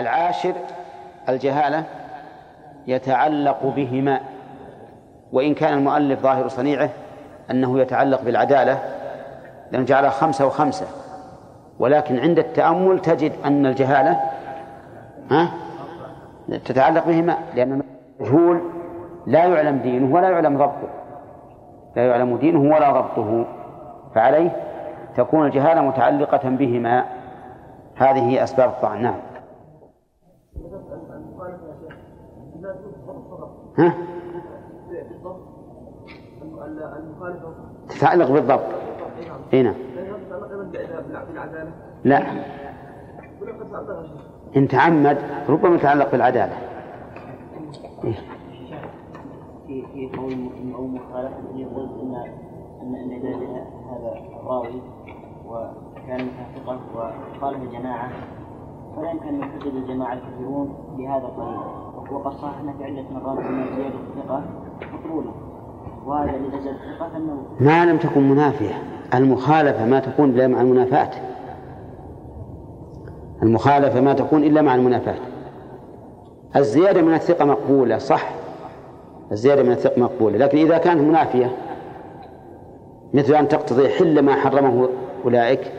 العاشر الجهالة يتعلق بهما وإن كان المؤلف ظاهر صنيعه أنه يتعلق بالعدالة لأنه جعلها خمسة وخمسة ولكن عند التأمل تجد أن الجهالة ها؟ تتعلق بهما لأن المجهول لا يعلم دينه ولا يعلم ضبطه لا يعلم دينه ولا ضبطه فعليه تكون الجهالة متعلقة بهما. هذه أسباب الطعن. نعم. ها؟ تتعلق بالضبط. إي نعم. لا. إن تعمد ربما يتعلق بالعدالة. إيه؟ في في قول أو مخالفة يقول ان ان إن هذا راوي وكان ثقه وخالف الجماعه فلا يمكن أن يحدد الجماعة الكثيرون بهذا القليل وقد صاحبنا في عده مرات ان زياده الثقة مقبولة. وهذا زاد الثقة فانه ما لم تكن منافية. المخالفة ما تكون إلا مع المنافاة. المخالفة ما تكون إلا مع المنافاة. الزيادة من الثقة مقبولة صح. الزيادة من الثقة مقبولة. لكن إذا كانت منافية مثل أن تقتضي حل ما حرمه أولئك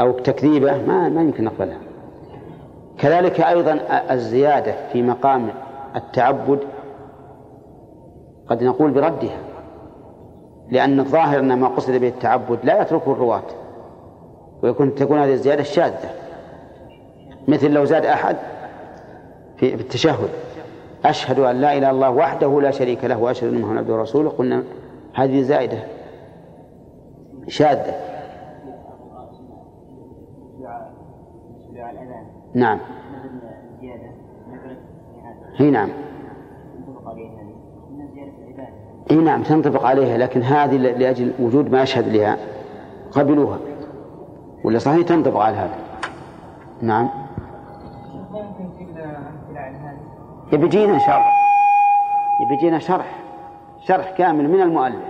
أو تكذيبه ما ما يمكن نقبلها. كذلك أيضا الزيادة في مقام التعبد قد نقول بردها لأن الظاهر أن ما قصد به التعبد لا يتركه الرواة ويكون تكون هذه الزيادة شاذة مثل لو زاد أحد في التشهد. أشهد أن لا إله إلا الله وحده لا شريك له وأشهد أن محمدا عبده ورسوله. قلنا هذه زائدة شاذة. نعم. هي نعم. إي نعم تنطبق عليها لكن هذه لأجل وجود ما يشهد لها. قبلوها. ولا صحيح تنطبق على هذا؟ نعم. يبي يجينا إن شاء الله يبي يجينا شرح. شرح كامل من المؤلف.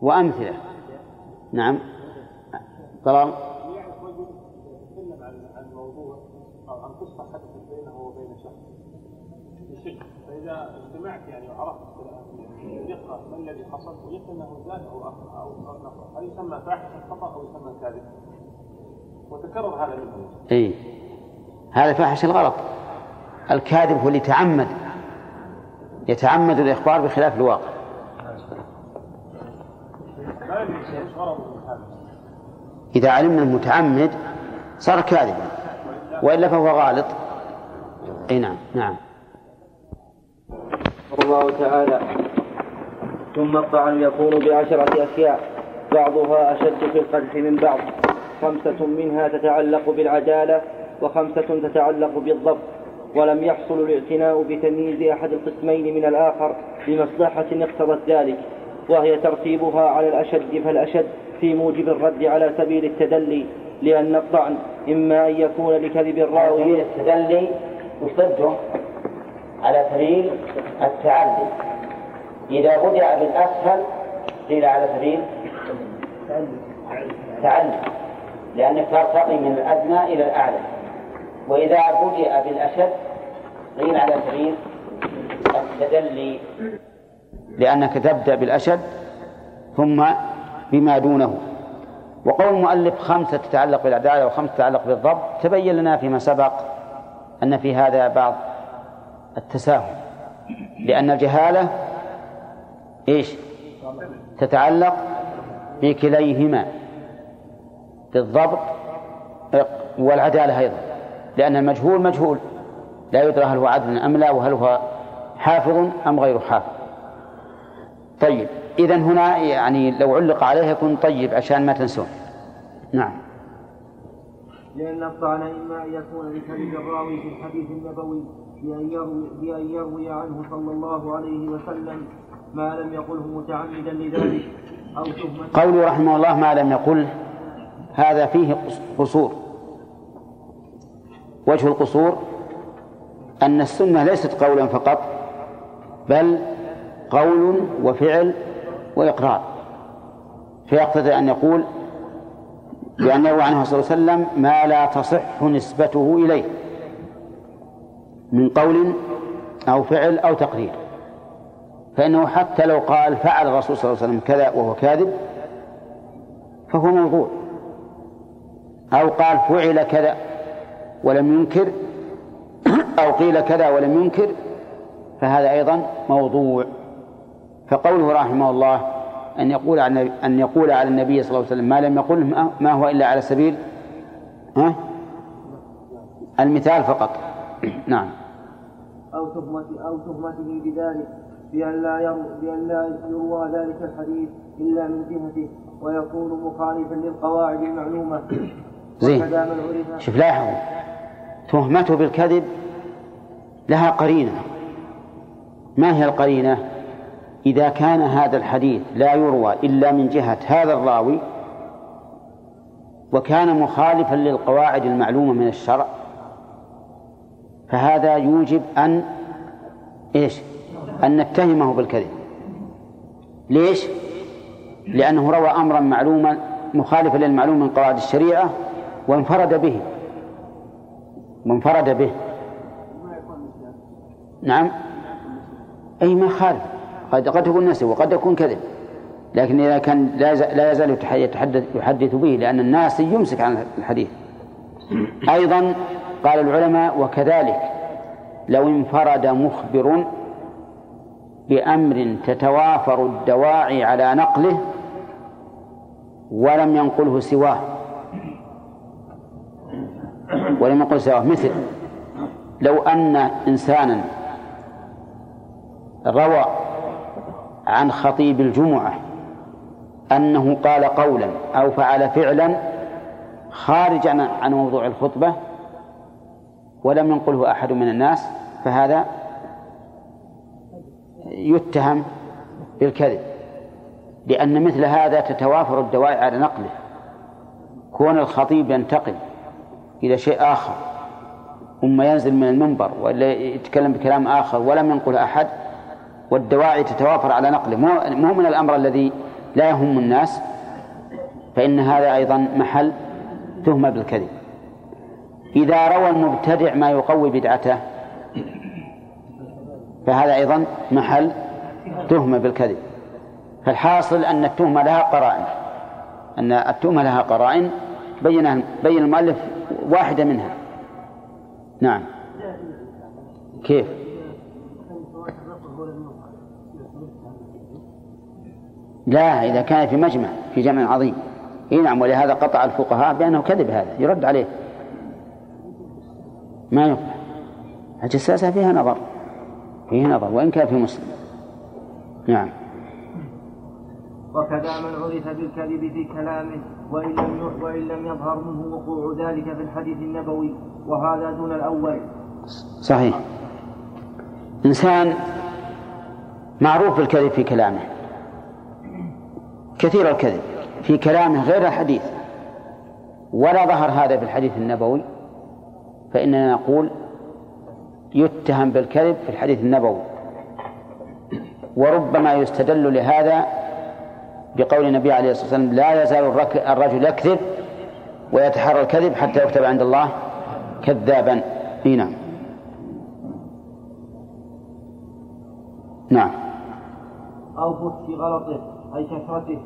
وأمثلة. نعم. طلال. فإذا اجتمعت يعني وعرفت دقة ما الذي حصل وجدت أنه زاد أو أو نقص هل يسمى فاحشة خطأ أو يسمى كاذب؟ وتكرر هذا منه. إي. هذا فاحش الغلط. الكاذب هو اللي يتعمد. يتعمد الإخبار بخلاف الواقع. إذا علمنا المتعمد صار كاذبا. وإلا فهو غالط. أي نعم نعم. الله تعالى. ثم الطعن يكون بعشرة أشياء بعضها أشد في القدح من بعض. خمسة منها تتعلق بالعدالة وخمسة تتعلق بالضبط. ولم يحصل الاعتناء بتمييز أحد القسمين من الآخر لمصلحة اقتضت ذلك. وهي ترتيبها على الأشد فالأشد في موجب الرد على سبيل التدلي لأن الطعن إما أن يكون لكذب الراوي. التدلي وش على سبيل التعلي إذا بدأ بالأسهل قيل على سبيل تعلي لأنك ترتقي من الأدنى إلى الأعلى. وإذا بدأ بالأشد قيل على سبيل التدلي. لأنك تبدأ بالأشد ثم بما دونه. وقول المؤلف خمسة تتعلق بالعدالة وخمسة تتعلق بالضبط تبين لنا فيما سبق أن في هذا بعض التساهل. لأن الجهالة إيش؟ تتعلق بكليهما. بالضبط والعدالة أيضا. لأن المجهول مجهول. لا يدرى هل هو عدل أم لا وهل هو حافظ أم غير حافظ. طيب إذا هنا يعني لو علق عليه يكون طيب عشان ما تنسون. نعم. لأن الطعن إما أن يكون لكذب الراوي في الحديث النبوي. بأن يروي, بأن يروي عنه صلى الله عليه وسلم ما لم يقله متعمدا لذلك أو تهمة. قوله رحمه الله ما لم يقله هذا فيه قصور. وجه القصور أن السنة ليست قولا فقط بل قول وفعل وإقرار. فيقتضي أن يقول بأن يروى عنه صلى الله عليه وسلم ما لا تصح نسبته إليه. من قول أو فعل أو تقرير. فإنه حتى لو قال فعل الرسول صلى الله عليه وسلم كذا وهو كاذب فهو موضوع. أو قال فعل كذا ولم ينكر أو قيل كذا ولم ينكر فهذا أيضا موضوع. فقوله رحمه الله أن يقول عن أن يقول على النبي صلى الله عليه وسلم ما لم يقل ما هو إلا على سبيل ها؟ المثال فقط. نعم. أو تهمة أو تهمته بذلك بأن لا يروى بأن لا يروى ذلك الحديث إلا من جهته ويكون مخالفا للقواعد المعلومة. زين. شوف لاحظوا. تهمته بالكذب لها قرينة. ما هي القرينة؟ إذا كان هذا الحديث لا يروى إلا من جهة هذا الراوي وكان مخالفا للقواعد المعلومة من الشرع فهذا يوجب أن إيش؟ أن نتهمه بالكذب. ليش؟ لأنه روى أمرا معلوما مخالفا للمعلوم من قواعد الشريعة وانفرد به. وانفرد به. نعم. أي ما خالف. قد قد يكون نسي وقد يكون كذب. لكن إذا كان لا يزال يتحدث يحدث به لأن الناس يمسك عن الحديث. أيضا قال العلماء وكذلك لو انفرد مخبر بأمر تتوافر الدواعي على نقله ولم ينقله سواه. ولم ينقل سواه. مثل لو أن إنسانا روى عن خطيب الجمعة أنه قال قولا أو فعل فعلا خارجا عن موضوع الخطبة ولم ينقله أحد من الناس فهذا يتهم بالكذب لأن مثل هذا تتوافر الدواعي على نقله. كون الخطيب ينتقل إلى شيء آخر ثم ينزل من المنبر ولا يتكلم بكلام آخر ولم ينقل أحد والدواعي تتوافر على نقله. مو من الأمر الذي لا يهم الناس فإن هذا أيضا محل تهمة بالكذب. إذا روى المبتدع ما يقوي بدعته فهذا أيضا محل تهمة بالكذب. فالحاصل أن التهمة لها قرائن. أن التهمة لها قرائن بين بين المؤلف واحدة منها. نعم. كيف؟ لا إذا كان في مجمع في جمع عظيم. إي نعم ولهذا قطع الفقهاء بأنه كذب هذا يرد عليه. ما يقبل الجساسة فيها نظر. فيها نظر وإن كان في مسلم. نعم. وكذا من عرف بالكذب في كلامه وإن لم وإن لم يظهر منه وقوع ذلك في الحديث النبوي وهذا دون الأول. صحيح. إنسان معروف بالكذب في كلامه. كثير الكذب في كلامه غير الحديث. ولا ظهر هذا في الحديث النبوي. فإننا نقول يتهم بالكذب في الحديث النبوي. وربما يستدل لهذا بقول النبي عليه الصلاة والسلام لا يزال الرجل يكذب ويتحرى الكذب حتى يكتب عند الله كذابا. إي نعم. نعم. أو فسق غلطه أي كثرته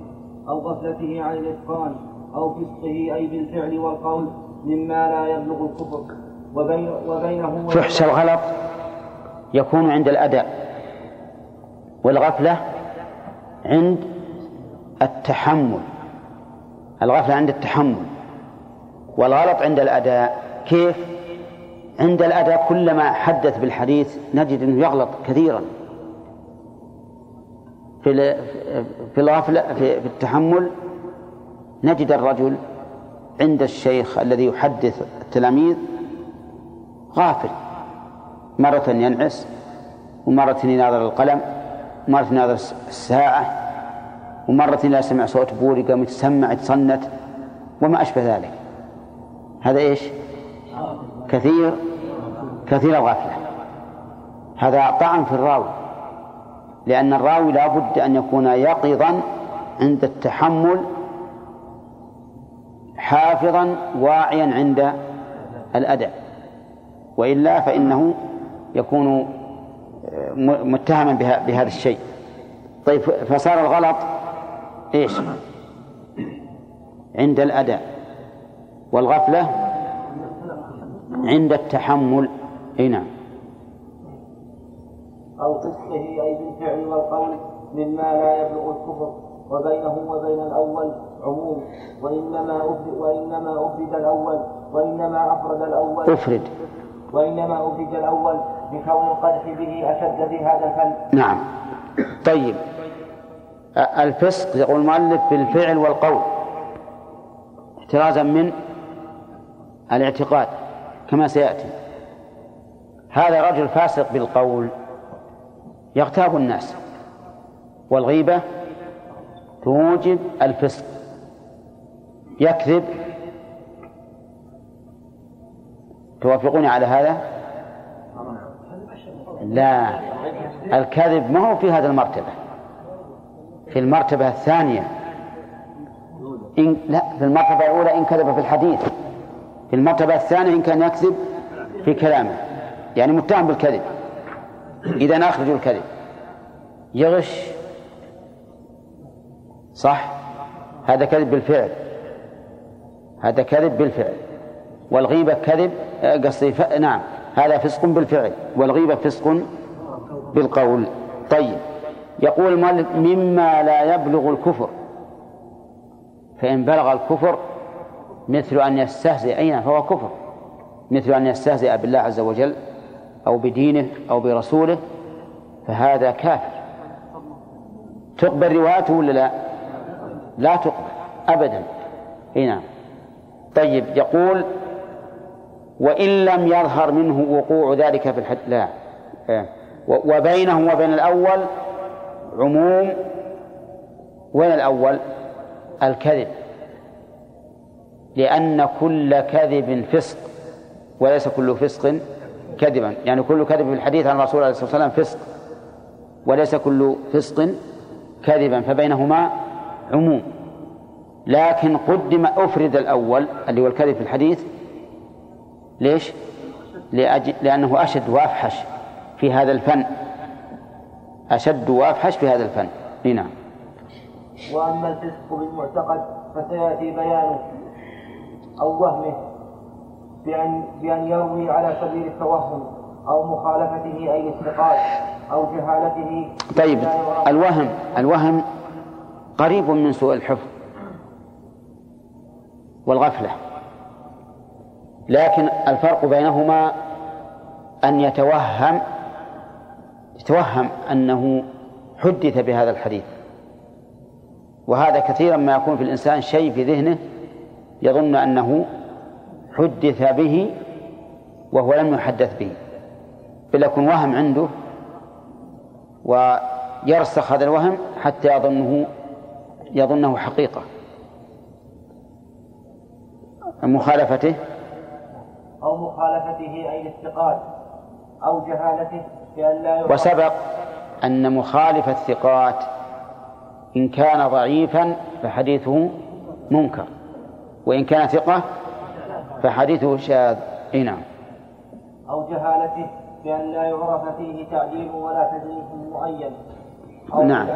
أو غفلته عن الإتقان أو فسقه أي بالفعل والقول مما لا يبلغ الكفر. وبين وبينه فحش الغلط يكون عند الأداء والغفلة عند التحمل. الغفلة عند التحمل. والغلط عند الأداء كيف؟ عند الأداء كلما حدث بالحديث نجد أنه يغلط كثيرا. في في الغفلة في التحمل نجد الرجل عند الشيخ الذي يحدث التلاميذ غافل. مرة ينعس ومرة يناظر القلم ومرة يناظر الساعة ومرة إذا سمع صوت بوري قام يتسمع يتصنت وما أشبه ذلك. هذا إيش؟ كثير كثير الغفلة. هذا طعن في الراوي لأن الراوي لا بد أن يكون يقظا عند التحمل حافظا واعيا عند الأداء وإلا فإنه يكون آه، متهما بهذا الشيء. طيب فصار الغلط إيش؟ عند الأداء. والغفلة عند التحمل. إي نعم. أو فسقه أي بالفعل والقول مما لا يبلغ الكفر وبينه وبين الأول عموم. وإنما أفرد وإنما أفرد الأول وإنما أفرد الأول. أفرد. وإنما أفرد الأول بكون القدح به أشد في هذا الفن. نعم. طيب. الفسق يقول المؤلف بالفعل والقول. احترازا من الاعتقاد كما سيأتي. هذا رجل فاسق بالقول يغتاب الناس والغيبة توجب الفسق. يكذب توافقوني على هذا؟ لا. الكذب ما هو في هذه المرتبة. في المرتبة الثانية. إن لا في المرتبة الأولى إن كذب في الحديث. في المرتبة الثانية إن كان يكذب في كلامه. يعني متهم بالكذب. إذا أخرجوا الكذب. يغش. صح؟ هذا كذب بالفعل. هذا كذب بالفعل. والغيبة كذب آه، قصدي. نعم هذا فسق بالفعل والغيبة فسق بالقول. طيب يقول المؤلف مما لا يبلغ الكفر. فإن بلغ الكفر مثل أن يستهزئ أين؟ فهو كفر. مثل أن يستهزئ بالله عز وجل أو بدينه أو برسوله فهذا كافر. تقبل روايته ولا لا؟ لا تقبل أبدا. هنا نعم. طيب يقول وإن لم يظهر منه وقوع ذلك في الحد لا. إيه. وبينه وبين الأول عموم وين الأول؟ الكذب. لأن كل كذب فسق وليس كل فسق كذبا. يعني كل كذب في الحديث عن الرسول عليه الصلاة والسلام فسق وليس كل فسق كذبا. فبينهما عموم. لكن قدم أفرد الأول اللي هو الكذب في الحديث ليش؟ لأجل لأنه أشد وأفحش في هذا الفن. أشد وأفحش في هذا الفن. نعم. وأما الفسق بالمعتقد فسيأتي بيانه أو وهمه بأن بأن يروي على سبيل التوهم أو مخالفته أي استقال أو جهالته. طيب الوهم الوهم قريب من سوء الحفظ والغفلة. لكن الفرق بينهما أن يتوهم يتوهم أنه حدث بهذا الحديث. وهذا كثيرا ما يكون في الإنسان شيء في ذهنه يظن أنه حدث به وهو لم يحدث به. بل يكون وهم عنده ويرسخ هذا الوهم حتى يظنه يظنه حقيقة. مخالفته أو مخالفته أي الاستقال أو جهالته بأن لا وسبق أن مخالف الثقات إن كان ضعيفا فحديثه منكر وإن كان ثقة فحديثه شاذ. إي نعم. أو جهالته بأن لا يعرف فيه تعديل ولا تدريس معين أو نعم.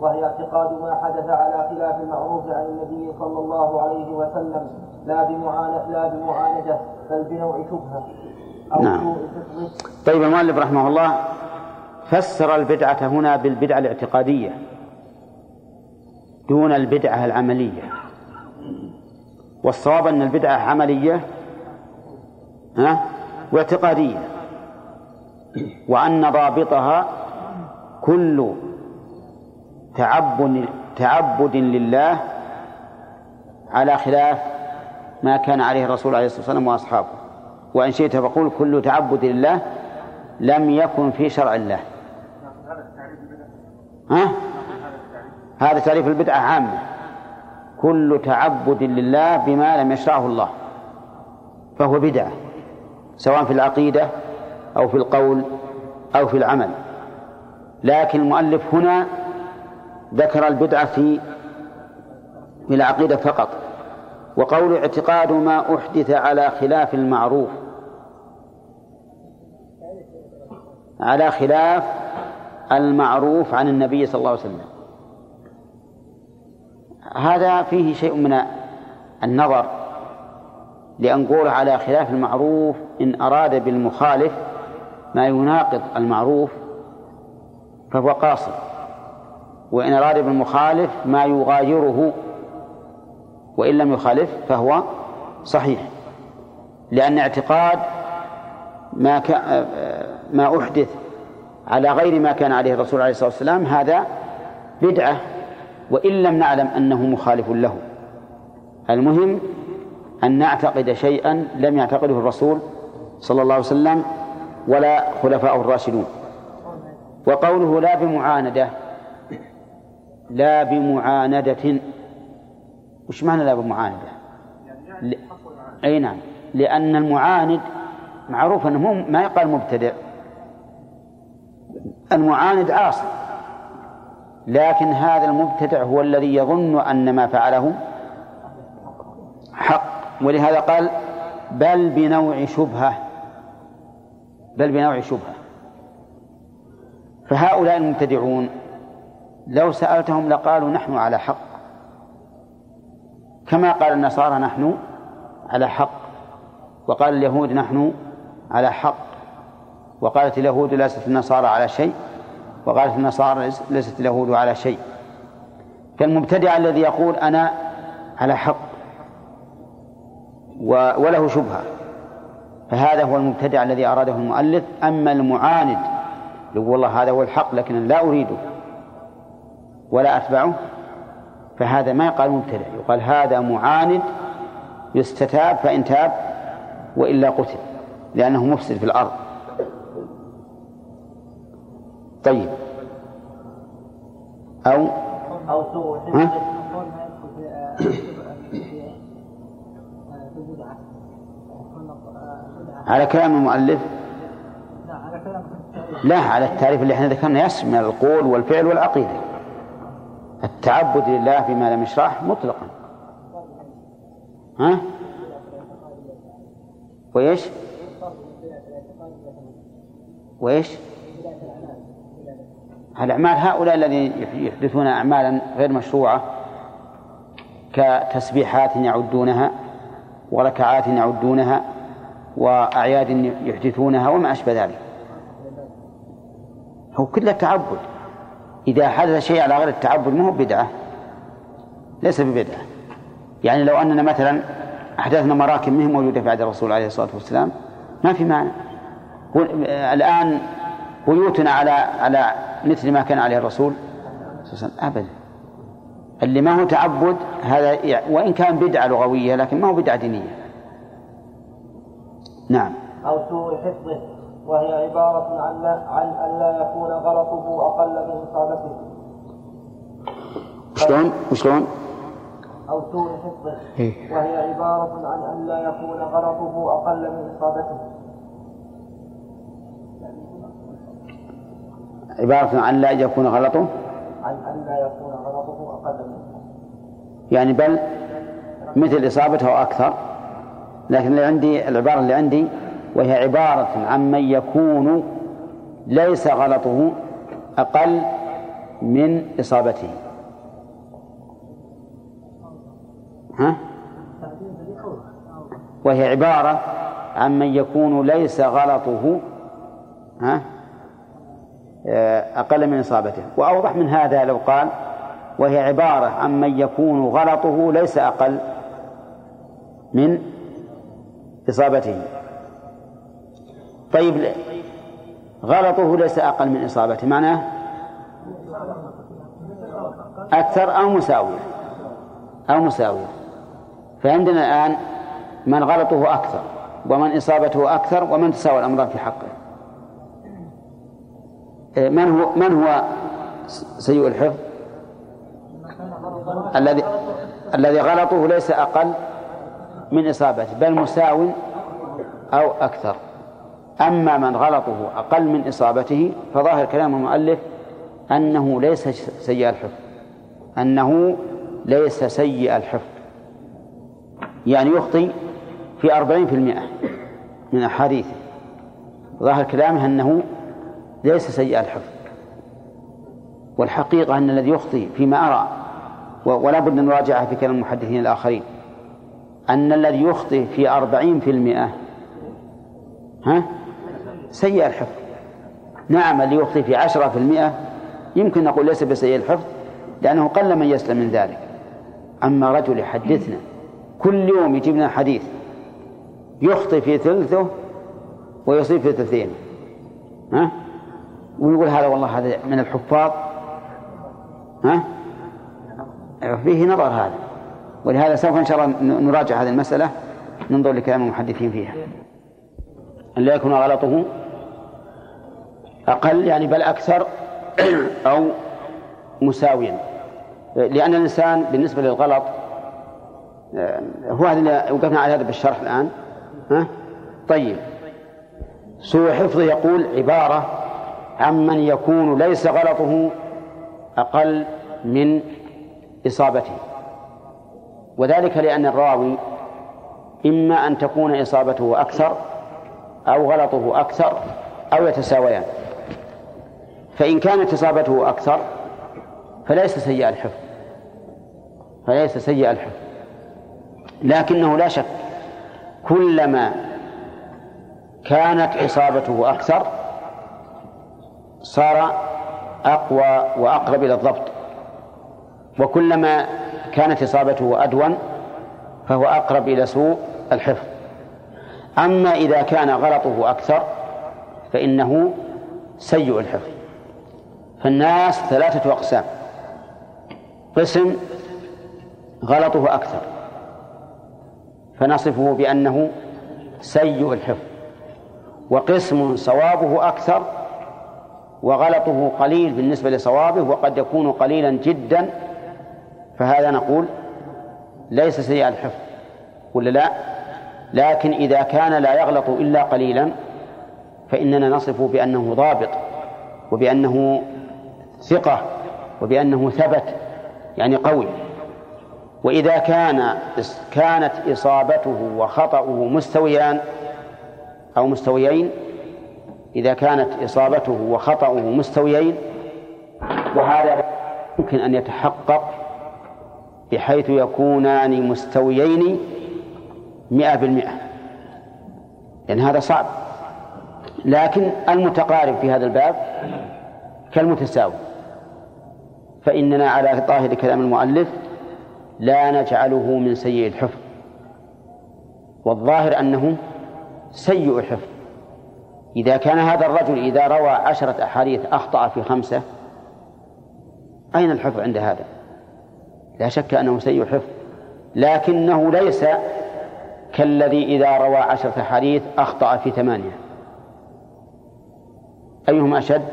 وهي اعتقاد ما حدث على خلاف المعروف عن النبي صلى الله عليه وسلم لا بمعاندة لا بمعاندة بل بنوع شبهة أو نعم. طيب المؤلف رحمه الله فسر البدعة هنا بالبدعة الاعتقادية دون البدعة العملية والصواب أن البدعة عملية ها واعتقادية وأن ضابطها كل تعبد تعبد لله على خلاف ما كان عليه الرسول عليه الصلاة والسلام وأصحابه. وإن شئت فقول كل تعبد لله لم يكن في شرع الله. ها؟ هذا تعريف البدعة عامة. كل تعبد لله بما لم يشرعه الله. فهو بدعة. سواء في العقيدة أو في القول أو في العمل. لكن المؤلف هنا ذكر البدعة في في العقيدة فقط وقول اعتقاد ما أحدث على خلاف المعروف على خلاف المعروف عن النبي صلى الله عليه وسلم. هذا فيه شيء من النظر لأن قول على خلاف المعروف إن أراد بالمخالف ما يناقض المعروف فهو قاصر وإن أراد بالمخالف ما يغايره وإن لم يخالف فهو صحيح لأن اعتقاد ما ما أحدث على غير ما كان عليه الرسول عليه الصلاة والسلام هذا بدعة وإن لم نعلم أنه مخالف له. المهم أن نعتقد شيئا لم يعتقده الرسول صلى الله عليه وسلم ولا خلفاء الراشدون. وقوله لا بمعاندة لا بمعاندة. وش معنى لا بمعاندة؟ ل... أي نعم. لأن المعاند معروف أنه ما يقال مبتدع المعاند عاصي لكن هذا المبتدع هو الذي يظن أن ما فعله حق. ولهذا قال بل بنوع شبهة. بل بنوع شبهة. فهؤلاء المبتدعون لو سألتهم لقالوا نحن على حق. كما قال النصارى نحن على حق وقال اليهود نحن على حق وقالت اليهود ليست النصارى على شيء وقالت النصارى ليست اليهود على شيء. كالمبتدع الذي يقول أنا على حق وله شبهة فهذا هو المبتدع الذي أراده المؤلف. أما المعاند يقول والله هذا هو الحق لكن لا أريده. ولا أتبعه فهذا ما يقال مبتدع. يقال هذا معاند يستتاب فإن تاب وإلا قتل لأنه مفسد في الأرض. طيب. أو؟ أو على كلام المؤلف؟ لا على التعريف اللي إحنا ذكرنا يشمل القول والفعل والعقيدة. التعبد لله بما لم يشرح مطلقا. ها؟ وإيش؟ وإيش؟ الأعمال هؤلاء الذين يحدثون أعمالا غير مشروعة كتسبيحات يعدونها وركعات يعدونها وأعياد يحدثونها وما أشبه ذلك؟ هو كله تعبد. إذا حدث شيء على غير التعبد ما هو بدعة ليس ببدعة. يعني لو أننا مثلا أحدثنا مراكب مهم موجودة عهد الرسول عليه الصلاة والسلام ما في معنى الآن بيوتنا على على مثل ما كان عليه الرسول أبدا. اللي ما هو تعبد هذا وإن كان بدعة لغوية لكن ما هو بدعة دينية. نعم. أو سوء حفظه. وهي عبارة عن عن أن لا يكون غلطه أقل من إصابته شلون؟ وشلون؟ أو سوء حفظه إيه. وهي عبارة عن أن لا يكون غلطه أقل من إصابته عبارة عن لا يكون غلطه عن أن لا يكون غلطه أقل من يعني بل مثل إصابته أو أكثر لكن اللي عندي العبارة اللي عندي وهي عبارة عن من يكون ليس غلطه أقل من إصابته ها؟ وهي عبارة عن من يكون ليس غلطه ها؟ أقل من إصابته وأوضح من هذا لو قال وهي عبارة عن من يكون غلطه ليس أقل من إصابته طيب غلطه ليس أقل من إصابته. معناه أكثر أو مساوية أو مساوية فعندنا الآن من غلطه أكثر ومن إصابته أكثر ومن تساوى الأمران في حقه. من هو من هو سيء الحفظ؟ الذي الذي غلطه ليس أقل من إصابته بل مساو أو أكثر. أما من غلطه أقل من إصابته فظاهر كلام المؤلف أنه ليس سيء الحفظ. أنه ليس سيء الحفظ. يعني يخطي في أربعين في المئة من أحاديثه. ظاهر كلامه أنه ليس سيء الحفظ. والحقيقة أن الذي يخطي فيما أرى ولا بد أن نراجعها في كلام المحدثين الآخرين. أن الذي يخطئ في أربعين في المئة ها؟ سيء الحفظ. نعم اللي يخطئ في عشرة في المئة يمكن نقول ليس بسيء الحفظ لأنه قل من يسلم من ذلك. أما رجل يحدثنا كل يوم يجيب لنا حديث يخطئ في ثلثه ويصيب في ثلثين. ها؟ ويقول هذا والله هذا من الحفاظ. ها؟ فيه نظر هذا. ولهذا سوف إن شاء الله نراجع هذه المسألة ننظر لكلام المحدثين فيها. أن لا يكون غلطه أقل يعني بل أكثر أو مساويا. لأن الإنسان بالنسبة للغلط هو هذا اللي وقفنا على هذا بالشرح الآن. ها؟ طيب. سوء حفظه يقول عبارة عمن يكون ليس غلطه أقل من إصابته. وذلك لأن الراوي إما أن تكون إصابته أكثر أو غلطه أكثر أو يتساويان. فإن كانت إصابته أكثر فليس سيء الحفظ فليس سيء الحفظ. لكنه لا شك كلما كانت إصابته أكثر صار أقوى وأقرب إلى الضبط. وكلما كانت إصابته أدون فهو أقرب إلى سوء الحفظ. أما إذا كان غلطه أكثر فإنه سيء الحفظ. فالناس ثلاثة أقسام. قسم غلطه أكثر. فنصفه بأنه سيء الحفظ. وقسم صوابه أكثر. وغلطه قليل بالنسبة لصوابه. وقد يكون قليلا جدا. فهذا نقول ليس سيء الحفظ. ولا لا؟ لكن إذا كان لا يغلط إلا قليلا فإننا نصفه بأنه ضابط. وبأنه ثقة وبأنه ثبت يعني قوي. وإذا كان كانت إصابته وخطأه مستويان أو مستويين إذا كانت إصابته وخطأه مستويين وهذا يمكن أن يتحقق بحيث يكونان مستويين مئة بالمئة. لأن هذا صعب. لكن المتقارب في هذا الباب كالمتساوي. فإننا على ظاهر كلام المؤلف لا نجعله من سيء الحفظ. والظاهر أنه سيء الحفظ. إذا كان هذا الرجل إذا روى عشرة أحاديث أخطأ في خمسة أين الحفظ عند هذا؟ لا شك أنه سيء الحفظ. لكنه ليس كالذي إذا روى عشرة أحاديث أخطأ في ثمانية. أيهم أشد؟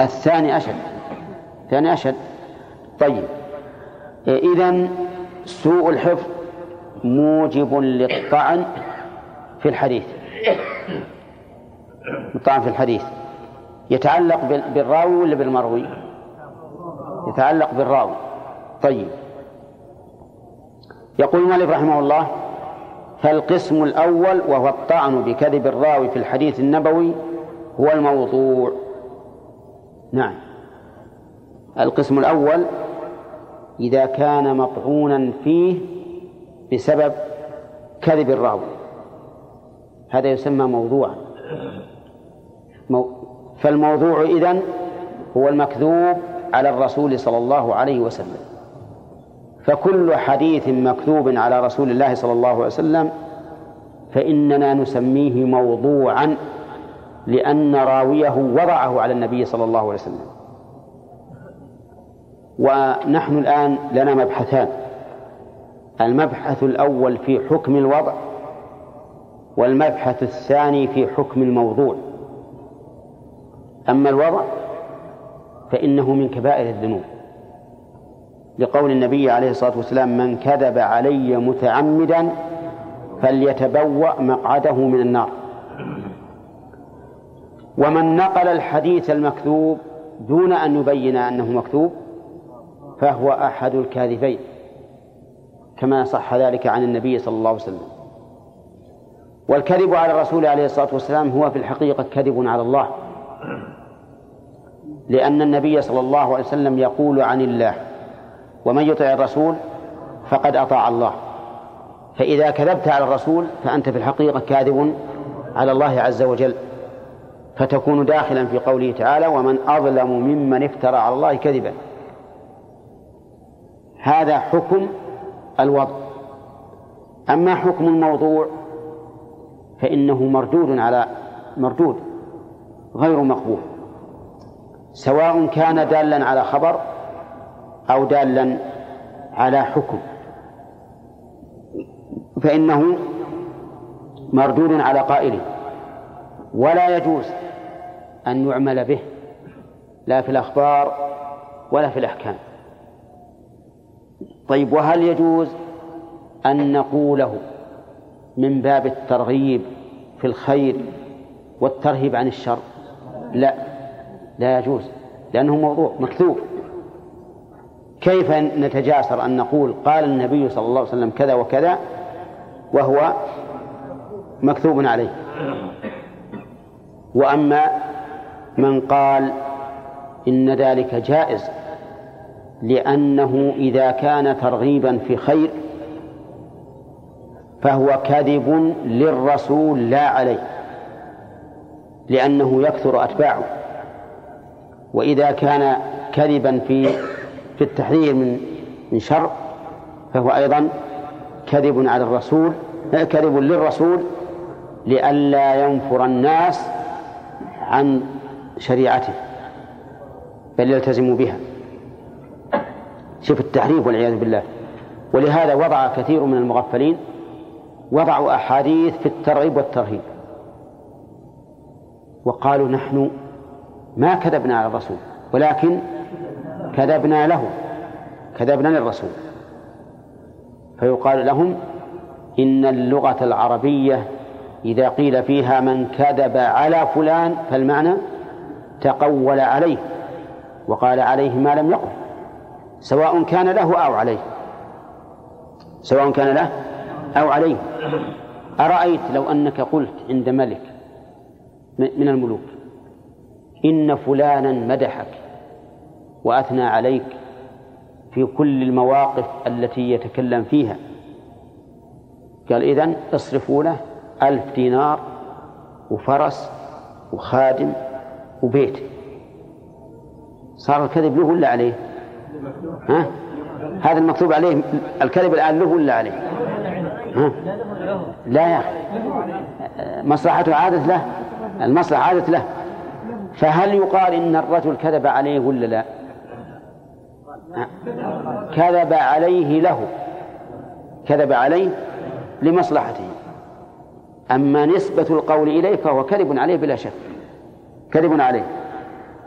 الثاني أشد. الثاني أشد. طيب. إذا سوء الحفظ موجب للطعن في الحديث. الطعن في الحديث. يتعلق بالراوي ولا بالمروي؟ يتعلق بالراوي. طيب. يقول المؤلف رحمه الله فالقسم الأول وهو الطعن بكذب الراوي في الحديث النبوي هو الموضوع. نعم. القسم الأول إذا كان مطعونا فيه بسبب كذب الراوي. هذا يسمى موضوعا. فالموضوع إذن هو المكذوب على الرسول صلى الله عليه وسلم. فكل حديث مكذوب على رسول الله صلى الله عليه وسلم فإننا نسميه موضوعا لأن راويه وضعه على النبي صلى الله عليه وسلم. ونحن الآن لنا مبحثان. المبحث الأول في حكم الوضع والمبحث الثاني في حكم الموضوع. أما الوضع فإنه من كبائر الذنوب. لقول النبي عليه الصلاة والسلام من كذب علي متعمدا فليتبوأ مقعده من النار. ومن نقل الحديث المكذوب دون أن يبين أنه مكذوب فهو أحد الكاذبين كما صح ذلك عن النبي صلى الله عليه وسلم. والكذب على الرسول عليه الصلاة والسلام هو في الحقيقة كذب على الله لأن النبي صلى الله عليه وسلم يقول عن الله ومن يطع الرسول فقد أطاع الله. فإذا كذبت على الرسول فأنت في الحقيقة كاذب على الله عز وجل فتكون داخلا في قوله تعالى ومن أظلم ممن افترى على الله كذبا هذا حكم الوضع. أما حكم الموضوع فإنه مردود على مردود غير مقبول. سواء كان دالا على خبر أو دالا على حكم. فإنه مردود على قائله ولا يجوز أن يعمل به لا في الأخبار ولا في الأحكام. طيب وهل يجوز أن نقوله من باب الترغيب في الخير والترهيب عن الشر؟ لا لا يجوز لأنه موضوع مكذوب. كيف نتجاسر أن نقول قال النبي صلى الله عليه وسلم كذا وكذا وهو مكتوب عليه؟ وأما من قال إن ذلك جائز لأنه إذا كان ترغيبا في خير فهو كذب للرسول لا عليه لأنه يكثر أتباعه. وإذا كان كذبا في في التحذير من من شر فهو أيضا كذب على الرسول كذب للرسول لئلا ينفر الناس عن شريعته بل يلتزموا بها. شوف التحريف والعياذ بالله. ولهذا وضع كثير من المغفلين وضعوا أحاديث في الترغيب والترهيب. وقالوا نحن ما كذبنا على الرسول ولكن كذبنا له كذبنا للرسول. فيقال لهم إن اللغة العربية إذا قيل فيها من كذب على فلان فالمعنى تقول عليه وقال عليه ما لم يقل. سواء كان له أو عليه. سواء كان له أو عليه. أرأيت لو أنك قلت عند ملك من الملوك إن فلانا مدحك وأثنى عليك في كل المواقف التي يتكلم فيها. قال إذن اصرفوا له ألف دينار وفرس وخادم وبيت. صار الكذب له ولا عليه؟ ها؟ هذا المكتوب عليه الكذب الآن له ولا عليه؟ ها؟ لا يا أخي. مصلحته عادت له؟ المصلحة عادت له. فهل يقال إن الرجل كذب عليه ولا لا؟ كذب عليه له. كذب عليه لمصلحته. أما نسبة القول إليه فهو كذب عليه بلا شك. كذب عليه.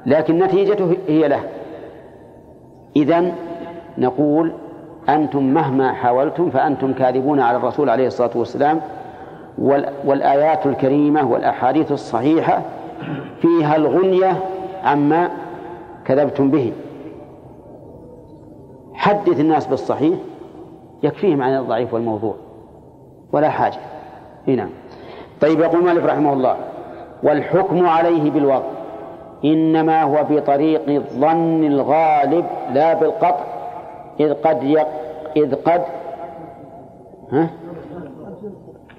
لكن نتيجته هي له. إذن نقول أنتم مهما حاولتم فأنتم كاذبون على الرسول عليه الصلاة والسلام والآيات الكريمة والأحاديث الصحيحة فيها الغنية عما كذبتم به. حدث الناس بالصحيح يكفيهم عن الضعيف والموضوع ولا حاجة. هنا طيب يقول مالك رحمه الله والحكم عليه بالوضع. إنما هو بطريق الظن الغالب لا بالقطع. إذ قد يق إذ قد ها؟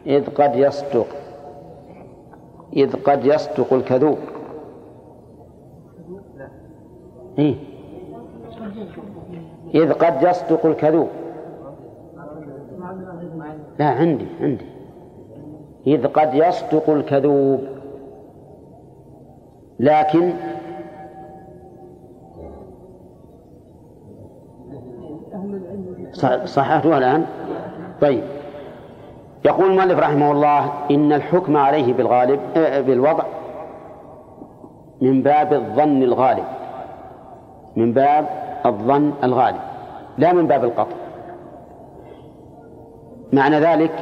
إذ قد يصدق إذ قد يصدق الكذوب. إيه؟ إذ قد يصدق الكذوب. لا عندي عندي. إذ قد يصدق الكذوب. لكن صححتها الآن؟ طيب. يقول المؤلف رحمه الله إن الحكم عليه بالغالب آه، بالوضع من باب الظن الغالب. من باب الظن الغالب. لا من باب القطع. معنى ذلك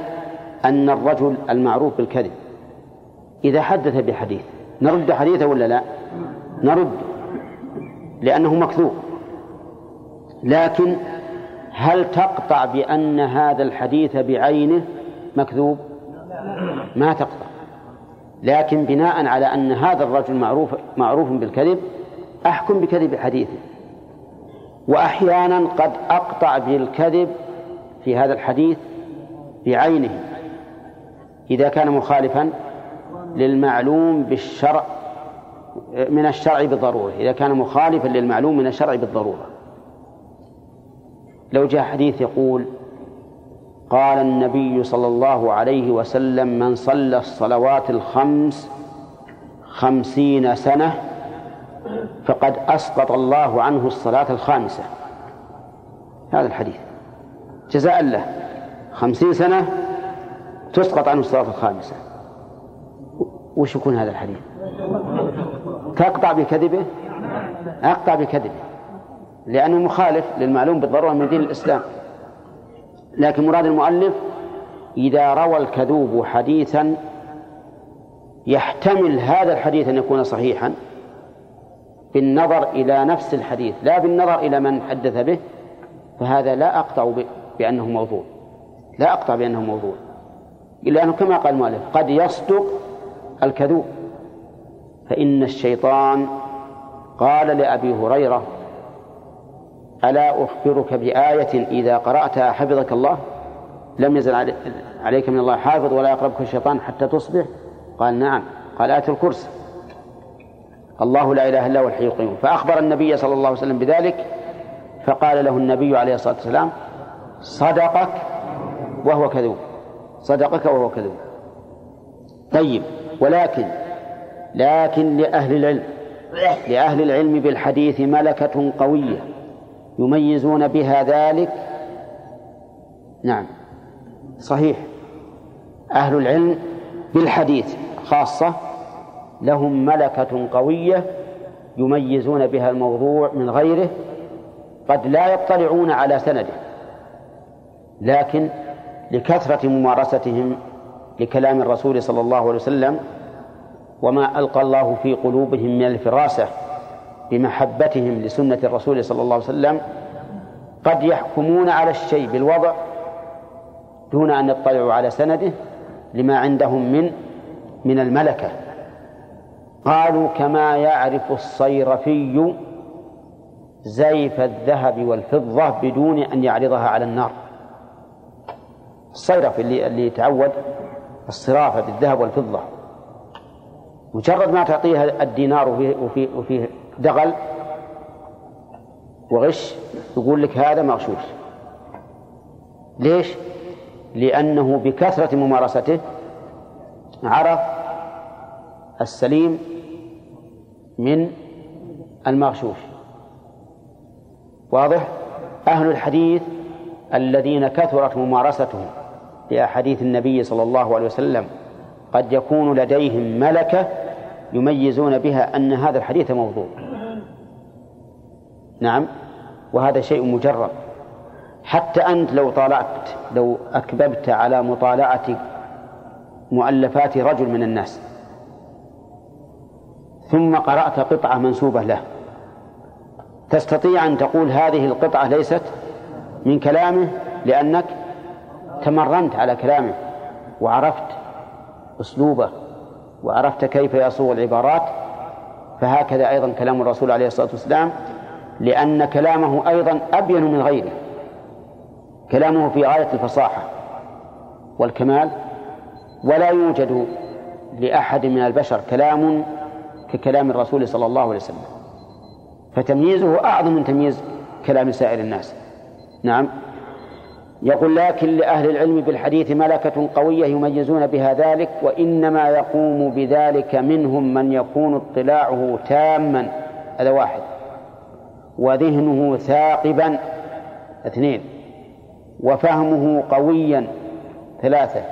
أن الرجل المعروف بالكذب إذا حدث بحديث نرد حديثه ولا لا؟ نرد. لأنه مكذوب. لكن هل تقطع بأن هذا الحديث بعينه مكذوب؟ ما تقطع. لكن بناء على أن هذا الرجل معروف معروف بالكذب أحكم بكذب حديثه. وأحيانا قد أقطع بالكذب في هذا الحديث بعينه. إذا كان مخالفا للمعلوم بالشرع من الشرع بالضرورة. إذا كان مخالفا للمعلوم من الشرع بالضرورة. لو جاء حديث يقول قال النبي صلى الله عليه وسلم من صلى الصلوات الخمس خمسين سنة فقد أسقط الله عنه الصلاة الخامسة. هذا الحديث. جزاء له. خمسين سنة تسقط عنه الصلاة الخامسة. وش يكون هذا الحديث؟ تقطع بكذبه؟ أقطع بكذبه. لأنه مخالف للمعلوم بالضرورة من دين الإسلام. لكن مراد المؤلف إذا روى الكذوب حديثا يحتمل هذا الحديث أن يكون صحيحا بالنظر إلى نفس الحديث لا بالنظر إلى من حدث به فهذا لا أقطع بأنه موضوع. لا أقطع بأنه موضوع. إلا أنه كما قال المؤلف قد يصدق الكذوب. فإن الشيطان قال لأبي هريرة ألا أخبرك بآية إذا قرأتها حفظك الله؟ لم يزل عليك من الله حافظ ولا يقربك الشيطان حتى تصبح؟ قال نعم. قال آية الكرسي. الله لا إله إلا هو الحي القيوم. فأخبر النبي صلى الله عليه وسلم بذلك فقال له النبي عليه الصلاة والسلام صدقك وهو كذوب. صدقك وهو كذوب. طيب. ولكن لكن لأهل العلم لأهل العلم بالحديث ملكة قوية يميزون بها ذلك. نعم. صحيح. أهل العلم بالحديث خاصة لهم ملكة قوية يميزون بها الموضوع من غيره قد لا يطلعون على سنده لكن لكثرة ممارستهم لكلام الرسول صلى الله عليه وسلم وما ألقى الله في قلوبهم من الفراسة بمحبتهم لسنة الرسول صلى الله عليه وسلم قد يحكمون على الشيء بالوضع دون أن يطلعوا على سنده لما عندهم من من الملكة. قالوا كما يعرف الصيرفي زيف الذهب والفضة بدون أن يعرضها على النار. الصيرف اللي اللي يتعود الصرافة بالذهب والفضة مجرد ما تعطيها الدينار وفيه, وفيه, وفيه دغل وغش يقول لك هذا مغشوش ليش؟ لأنه بكثرة ممارسته عرف السليم من المغشوش واضح؟ أهل الحديث الذين كثرت ممارستهم لأحاديث النبي صلى الله عليه وسلم قد يكون لديهم ملكة يميزون بها أن هذا الحديث موضوع. نعم. وهذا شيء مجرد حتى أنت لو طالعت لو أكببت على مطالعة مؤلفات رجل من الناس ثم قرأت قطعة منسوبة له تستطيع أن تقول هذه القطعة ليست من كلامه لأنك تمرنت على كلامه وعرفت أسلوبه وعرفت كيف يصوغ العبارات فهكذا أيضا كلام الرسول عليه الصلاة والسلام لأن كلامه أيضا أبين من غيره. كلامه في غاية الفصاحة والكمال ولا يوجد لأحد من البشر كلام ككلام الرسول صلى الله عليه وسلم. فتمييزه أعظم من تمييز كلام سائر الناس. نعم. يقول لكن لأهل العلم بالحديث ملكة قوية يميزون بها ذلك وإنما يقوم بذلك منهم من يكون اطلاعه تاما. هذا واحد. وذهنه ثاقبا. اثنين. وفهمه قويا. ثلاثة.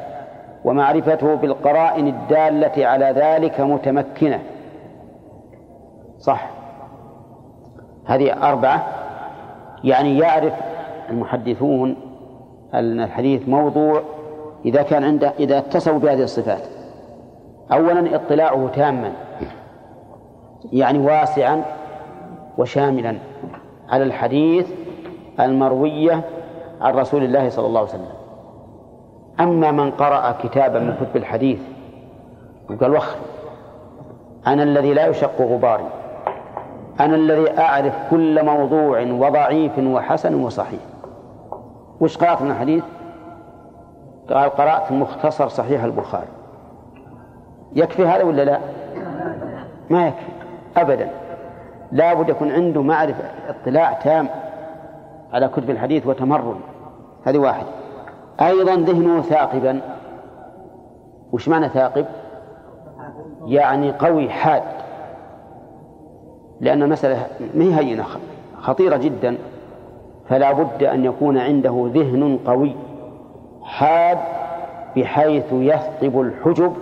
ومعرفته بالقرائن الدالة على ذلك متمكنة. صح. هذه أربعة. يعني يعرف المحدثون أن الحديث موضوع إذا كان عنده إذا اتصفوا بهذه الصفات. أولا اطلاعه تاما. يعني واسعا وشاملا على الحديث المروية عن رسول الله صلى الله عليه وسلم. أما من قرأ كتابا من كتب الحديث وقال وخر أنا الذي لا يشق غباري. أنا الذي أعرف كل موضوع وضعيف وحسن وصحيح. وش قرأت من الحديث؟ قال قرأت مختصر صحيح البخاري. يكفي هذا ولا لا؟ ما يكفي أبدا. لا بد يكون عنده معرفة اطلاع تام على كتب الحديث وتمرن. هذه واحد أيضا ذهنه ثاقبا. وش معنى ثاقب؟ يعني قوي حاد. لأن المسألة ما هي هينة خطيرة جدا. فلا بد أن يكون عنده ذهن قوي حاد بحيث يثقب الحجب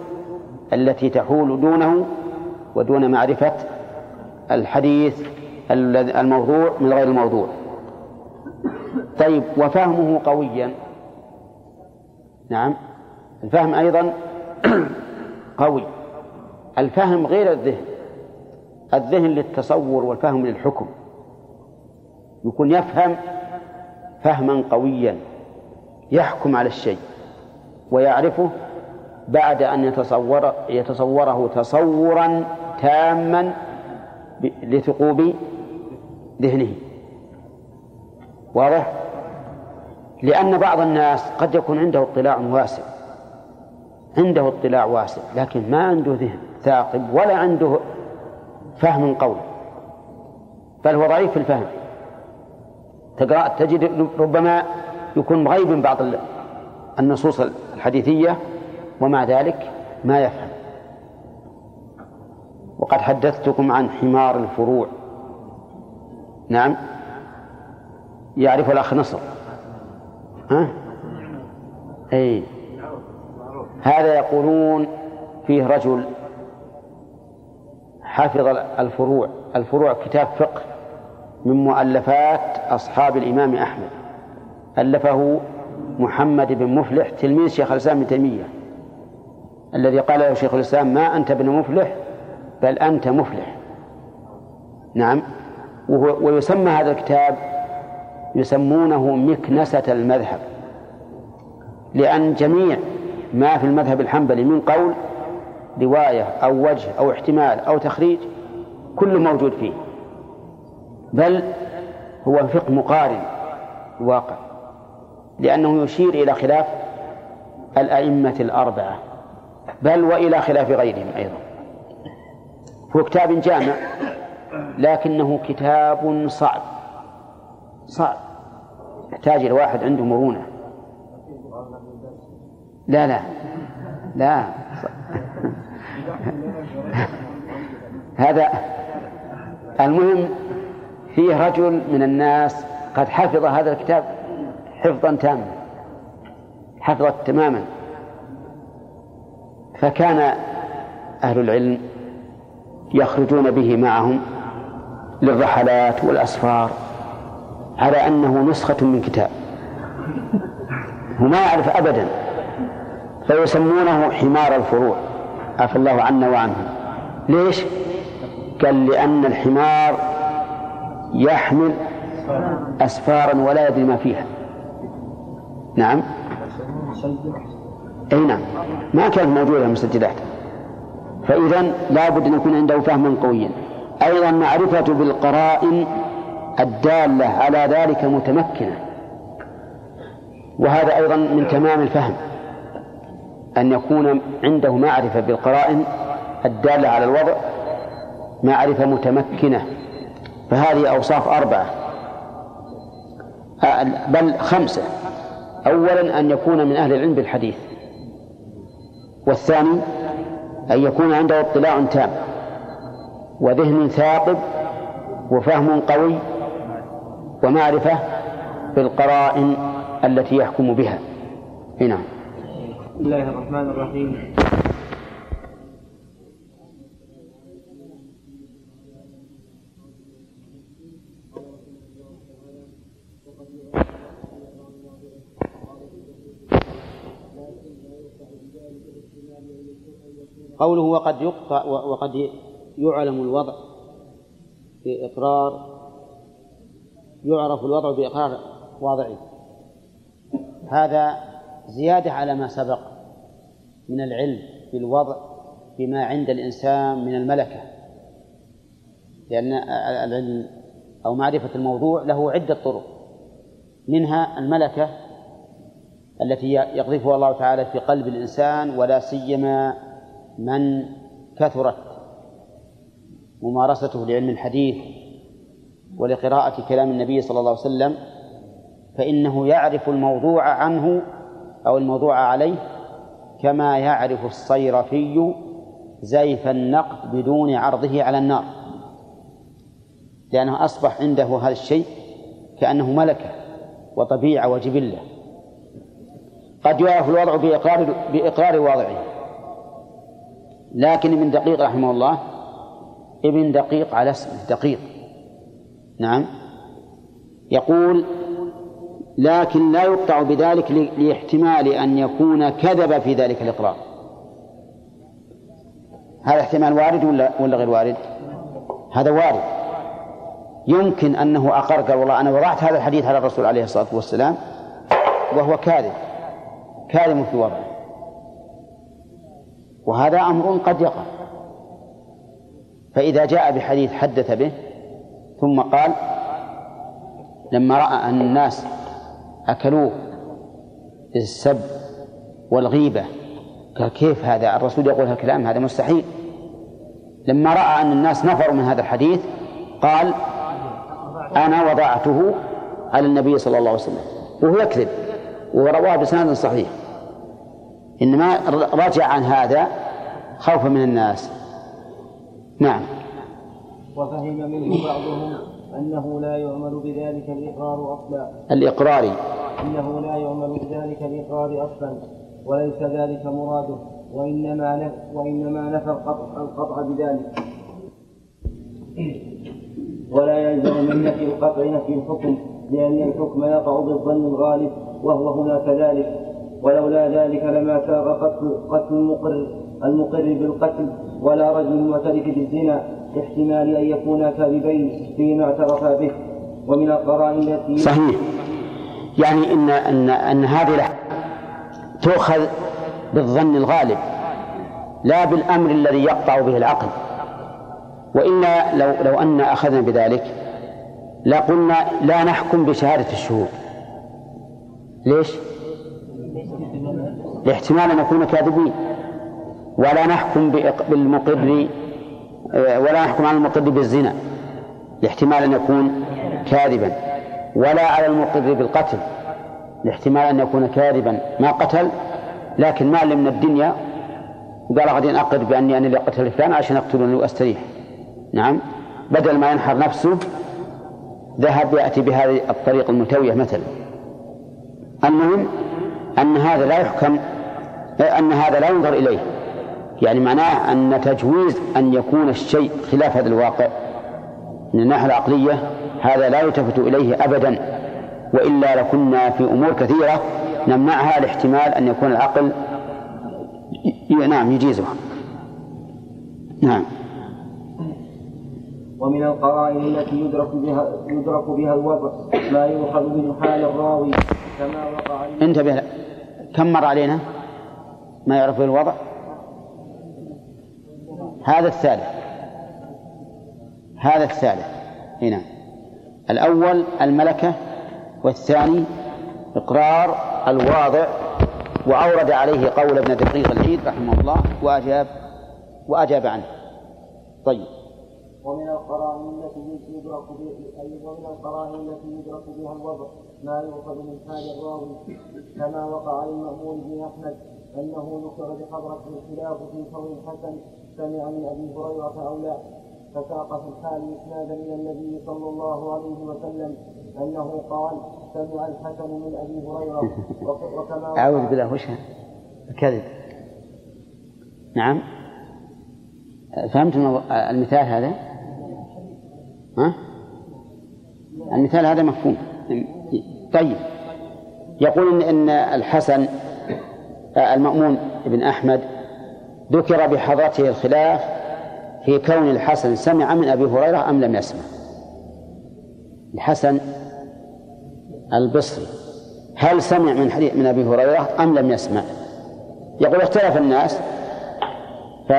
التي تحول دونه ودون معرفة الحديث الموضوع من غير الموضوع. طيب وفهمه قويا. نعم. الفهم أيضا قوي. الفهم غير الذهن. الذهن للتصور والفهم للحكم. يكون يفهم فهما قويا يحكم على الشيء ويعرفه بعد أن يتصور يتصوره تصورا تاما لثقوب ذهنه. واضح؟ لأن بعض الناس قد يكون عنده اطلاع واسع. عنده اطلاع واسع لكن ما عنده ذهن ثاقب ولا عنده فهم قوي. بل هو ضعيف في الفهم. تقرأ تجد ربما يكون مغيب بعض النصوص الحديثية ومع ذلك ما يفهم. وقد حدثتكم عن حمار الفروع. نعم. يعرف الأخ نصر. ها؟ أي. هذا يقولون فيه رجل حفظ الفروع. الفروع كتاب فقه. من مؤلفات أصحاب الإمام أحمد. ألفه محمد بن مفلح تلميذ شيخ الإسلام ابن تيمية. الذي قال له شيخ الإسلام ما أنت ابن مفلح بل أنت مفلح. نعم. ويسمى هذا الكتاب يسمونه مكنسة المذهب. لأن جميع ما في المذهب الحنبلي من قول رواية أو وجه أو احتمال أو تخريج كله موجود فيه. بل هو فقه مقارن الواقع لأنه يشير إلى خلاف الأئمة الأربعة بل وإلى خلاف غيرهم أيضا. هو كتاب جامع لكنه كتاب صعب صعب. يحتاج إلى واحد عنده مرونة. لا لا لا. هذا المهم فيه رجل من الناس قد حفظ هذا الكتاب حفظا تاما حفظه تماما. فكان أهل العلم يخرجون به معهم للرحلات والأسفار على أنه نسخة من كتاب. وما يعرف أبدا فيسمونه حمار الفروع. عفى الله عنا وعنهم ليش؟ قال لأن الحمار يحمل أسفارا ولا يدري ما فيها. نعم. أي نعم. ما كانت موجودة مسجلات فإذا لا بد أن يكون عنده فهما قويا. أيضا معرفة بالقرائن الدالة على ذلك متمكنة. وهذا أيضا من تمام الفهم. أن يكون عنده معرفة بالقرائن الدالة على الوضع معرفة متمكنة. فهذه أوصاف أربعة. بل خمسة. أولا أن يكون من أهل العلم بالحديث. والثاني أن يكون عنده اطلاع تام. وذهن ثاقب وفهم قوي ومعرفة بالقرائن التي يحكم بها. هنا. بسم الله الرحمن الرحيم. قوله وقد يقطع وقد يعلم الوضع بإقرار يعرف الوضع بإقرار واضعه. هذا زيادة على ما سبق من العلم بالوضع بما عند الإنسان من الملكة لأن العلم أو معرفة الموضوع له عدة طرق. منها الملكة التي يقذفها الله تعالى في قلب الإنسان ولا سيما من كثرت ممارسته لعلم الحديث ولقراءة كلام النبي صلى الله عليه وسلم فإنه يعرف الموضوع عنه أو الموضوع عليه كما يعرف الصيرفي زيف النقد بدون عرضه على النار. لأنه أصبح عنده هذا الشيء كأنه ملكة وطبيعة وجبلة. قد يعرف الوضع بإقرار بإقرار واضعه. لكن ابن دقيق رحمه الله ابن دقيق على اسمه دقيق. نعم. يقول لكن لا يقطع بذلك لاحتمال أن يكون كذب في ذلك الإقرار. هذا احتمال وارد ولا ولا غير وارد؟ هذا وارد. يمكن أنه أقر قال والله أنا وضعت هذا الحديث على الرسول عليه الصلاة والسلام وهو كاذب. كاذب في وضعه. وهذا أمر قد يقع. فإذا جاء بحديث حدث به ثم قال لما رأى أن الناس أكلوه بالسب والغيبة قال كيف هذا؟ الرسول يقول هالكلام هذا مستحيل. لما رأى أن الناس نفروا من هذا الحديث قال أنا وضعته على النبي صلى الله عليه وسلم وهو يكذب ورواه بسند صحيح. إنما رجع عن هذا خوفا من الناس. نعم. وفهم منه بعضهم أنه لا يعمل بذلك الإقرار أصلا. الإقراري أنه لا يعمل بذلك الإقرار أصلا وليس ذلك مراده وإنما نف وإنما نفى القطع, القطع بذلك. ولا يلزم من نفي القطع نفي الحكم لأن الحكم يقع بالظن الغالب وهو هنا كذلك. ولولا ذلك لما ساغ قتل قتل المقر المقر بالقتل ولا رجل المعترف بالزنا لاحتمال أن يكونا كاذبين فيما اعترفا به. ومن القرائن التي صحيح. يعني ان ان إن هذه تؤخذ بالظن الغالب لا بالأمر الذي يقطع به العقل. وإلا لو لو أن أخذنا بذلك لقلنا لا نحكم بشهادة الشهود. ليش؟ لاحتمال أن نكون كاذبين. ولا نحكم بالمقر ولا نحكم على المقر بالزنا. لاحتمال أن يكون كاذبا. ولا على المقر بالقتل. لاحتمال أن يكون كاذبا. ما قتل لكن ما من الدنيا. وقال غادي أقر بأني أنا اللي قتل فلان عشان أقتلني وأستريح. نعم. بدل ما ينحر نفسه ذهب يأتي بهذه الطريقة الملتوية مثلا. المهم أن هذا لا يحكم أن هذا لا ينظر إليه. يعني معناه أن تجويز أن يكون الشيء خلاف هذا الواقع. من الناحية العقلية هذا لا يلتفت إليه أبدا. وإلا لكنا في أمور كثيرة نمنعها لاحتمال أن يكون العقل نعم يجيزها. نعم. ومن القرائن التي يدرك بها يدرك بها الوضع ما يؤخذ من حال الراوي كما وقع انتبه كم مر علينا؟ ما يعرف الوضع؟ هذا الثالث. هذا الثالث. هنا الأول الملكة والثاني إقرار الواضع وأورد عليه قول ابن دقيق العيد رحمه الله وأجاب وأجاب عنه. طيب. ومن القرائن التي يدرك ومن القرائن التي يدرك بها الوضع ما يؤخذ من حال الراوي كما وقع للمأمون بن أحمد. أنه ذكر بحضرته الخلاف في كون الحسن سمع من أبي هريرة أو لا. فساق في الحال إسنادا إلى النبي صلى الله عليه وسلم أنه قال سمع الحسن من أبي هريرة. وكما أعوذ بالله وش الكذب. نعم. فهمت المثال هذا؟ ها؟ المثال هذا مفهوم. طيب. يقول إن, إن الحسن المأمون بن أحمد ذكر بحضرته الخلاف في كون الحسن سمع من أبي هريرة أم لم يسمع. الحسن البصري هل سمع من حديث من أبي هريرة أم لم يسمع؟ يقول اختلف الناس ف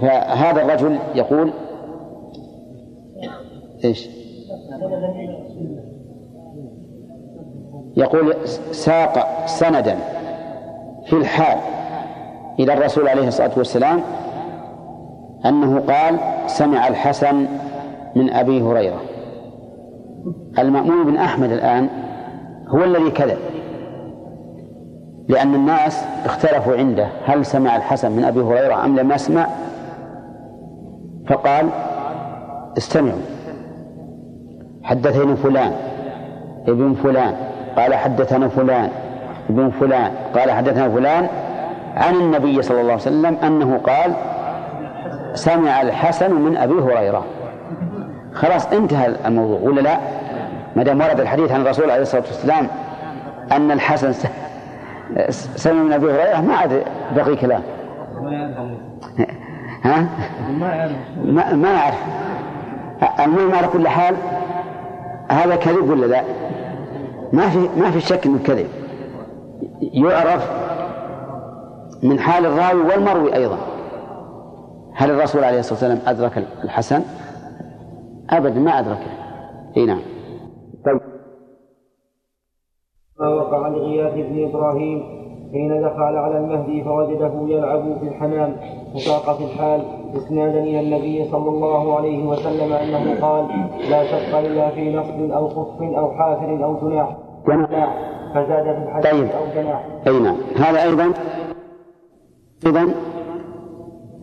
فهذا الرجل يقول إيش؟ يقول ساق سندا. في الحال إلى الرسول عليه الصلاة والسلام أنه قال سمع الحسن من أبي هريرة. المأمون بن أحمد الآن هو الذي كذب لأن الناس اختلفوا عنده هل سمع الحسن من أبي هريرة أم لم يسمع؟ فقال استمعوا. حدثني فلان ابن فلان. قال حدثنا فلان. ابن فلان قال حدثنا فلان عن النبي صلى الله عليه وسلم أنه قال سمع الحسن من أبي هريرة. خلاص انتهى الموضوع ولا لا؟ ما دام ورد الحديث عن الرسول عليه الصلاة والسلام أن الحسن سمع من أبي هريرة ما عاد بقي كلام. ها؟ ما ما أعرف. المهم على كل حال هذا كذب ولا لا؟ ما في ما في شك إنه كذب. يعرف من حال الراوي والمروي أيضا. هل الرسول عليه الصلاة والسلام أدرك الحسن؟ أبدا ما أدركه. إي نعم. طيب. ما وقع لغياث بن إبراهيم حين دخل على المهدي فوجده يلعب في الحمام فساق في الحال. إسنادا إلى النبي صلى الله عليه وسلم أنه قال لا شق إلا في نصب أو خف أو حافر أو جناح. جناح. فزاد في الحديث طيب. أو جناح. أي نعم. هذا أيضا. أيضا.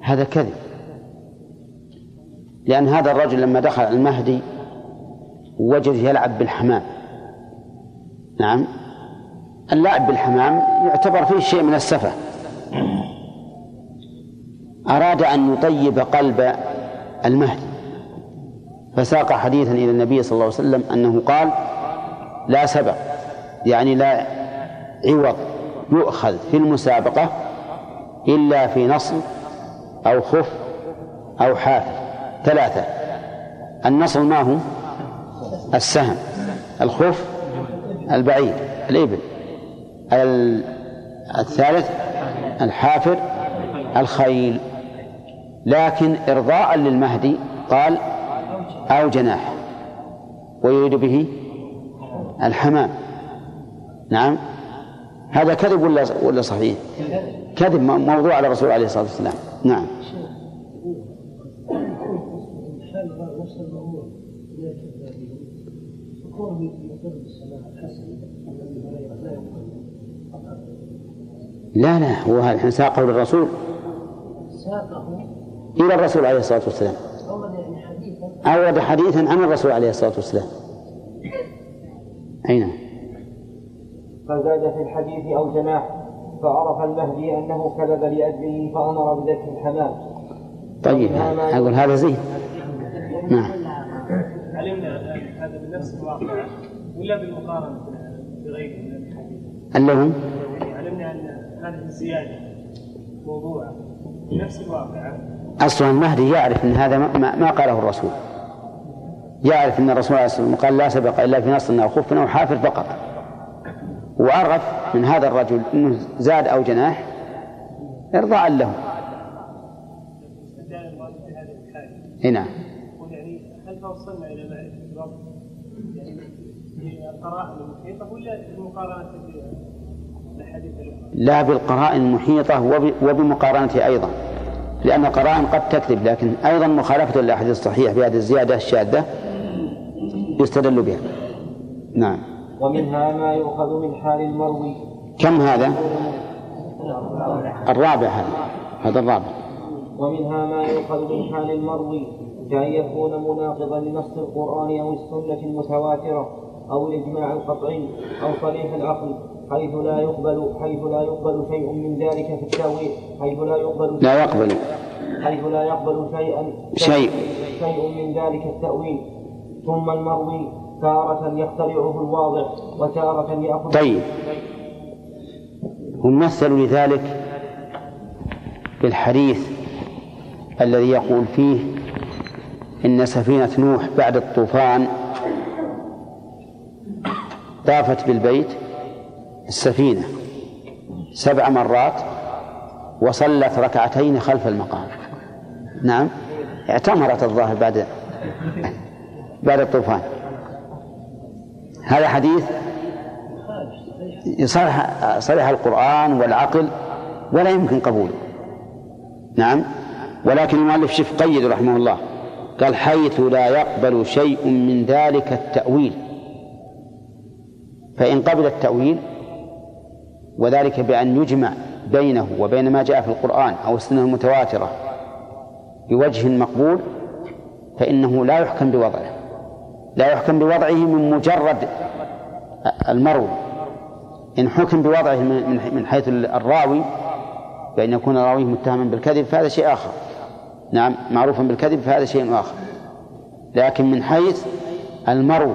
هذا كذب. لأن هذا الرجل لما دخل المهدي وجد يلعب بالحمام. نعم. اللعب بالحمام يعتبر فيه شيء من السفة. أراد أن يطيب قلب المهدي. فساق حديثا إلى النبي صلى الله عليه وسلم أنه قال لا سبق يعني لا عوض يؤخذ في المسابقة إلا في نصر أو خف أو حافر ثلاثة النصر ما هو؟ السهم الخف البعير الإبل. الثالث الحافر الخيل. لكن إرضاء للمهدي قال أو جناح ويريد به الحمام. نعم. هذا كذب ولا ولا صحيح؟ كذب موضوع على الرسول عليه الصلاة والسلام. نعم. لا لا هو الحين ساقه للرسول. إلى الرسول عليه الصلاة والسلام. أورد حديثا عن الرسول عليه الصلاة والسلام. أين؟ فزاد في الحديث أو جناح فعرف المهدي أنه كذب لأجله فأمر بذبح الحمام. طيب أقول هذا زين. نعم. علمنا هذا بنفس الواقع ولا بالمقارنة بغيره من الحديث علمنا أن هذه الزيادة موضوعة بنفس الواقع أصلا المهدي يعرف أن هذا ما, ما- قاله الرسول. يعرف أن الرسول عليه الصلاة والسلام قال لا سبق إلا في نصر أو خف أو حافر فقط. وعرف من هذا الرجل أنه زاد أو جناح إرضاء له. إي نعم. يعني هل توصلنا إلى معرفة يعني المحيطة ولا؟ لا بالقرائن المحيطة وب- وبمقارنته أيضا. لأن القرائن قد تكذب لكن أيضا مخالفة للأحاديث الصحيحة بهذه الزيادة الشاذة يستدل بها. نعم. ومنها ما يؤخذ من حال المروي. كم هذا؟ الرابع هذا. هذا الرابع. ومنها ما يؤخذ من حال المروي كأن يكون مناقضا لنص القرآن أو السنة المتواترة أو الإجماع القطعي أو صريح العقل حيث لا يقبل حيث لا يقبل شيء من ذلك في التأويل حيث لا يقبل لا يقبل. حيث لا يقبل شيئا شيء. شيء من ذلك التأويل. ثم المروي تارة يخترعه الواضع وتارة يأخذ طيب. مثلوا لذلك بالحديث الذي يقول فيه إن سفينة نوح بعد الطوفان طافت بالبيت السفينة سبع مرات وصلت ركعتين خلف المقام. نعم. اعتمرت الظاهر بعد بعد الطوفان. هذا حديث يصرح صرح القرآن والعقل ولا يمكن قبوله. نعم. ولكن المؤلف شف قيد رحمه الله قال حيث لا يقبل شيء من ذلك التأويل. فإن قبل التأويل وذلك بأن يجمع بينه وبين ما جاء في القرآن أو السنة المتواترة بوجه مقبول فإنه لا يحكم بوضعه. لا يحكم بوضعه من مجرد المرو. إن حكم بوضعه من حيث الراوي بأن يكون راويه متهما بالكذب فهذا شيء آخر. نعم معروفا بالكذب فهذا شيء آخر. لكن من حيث المرو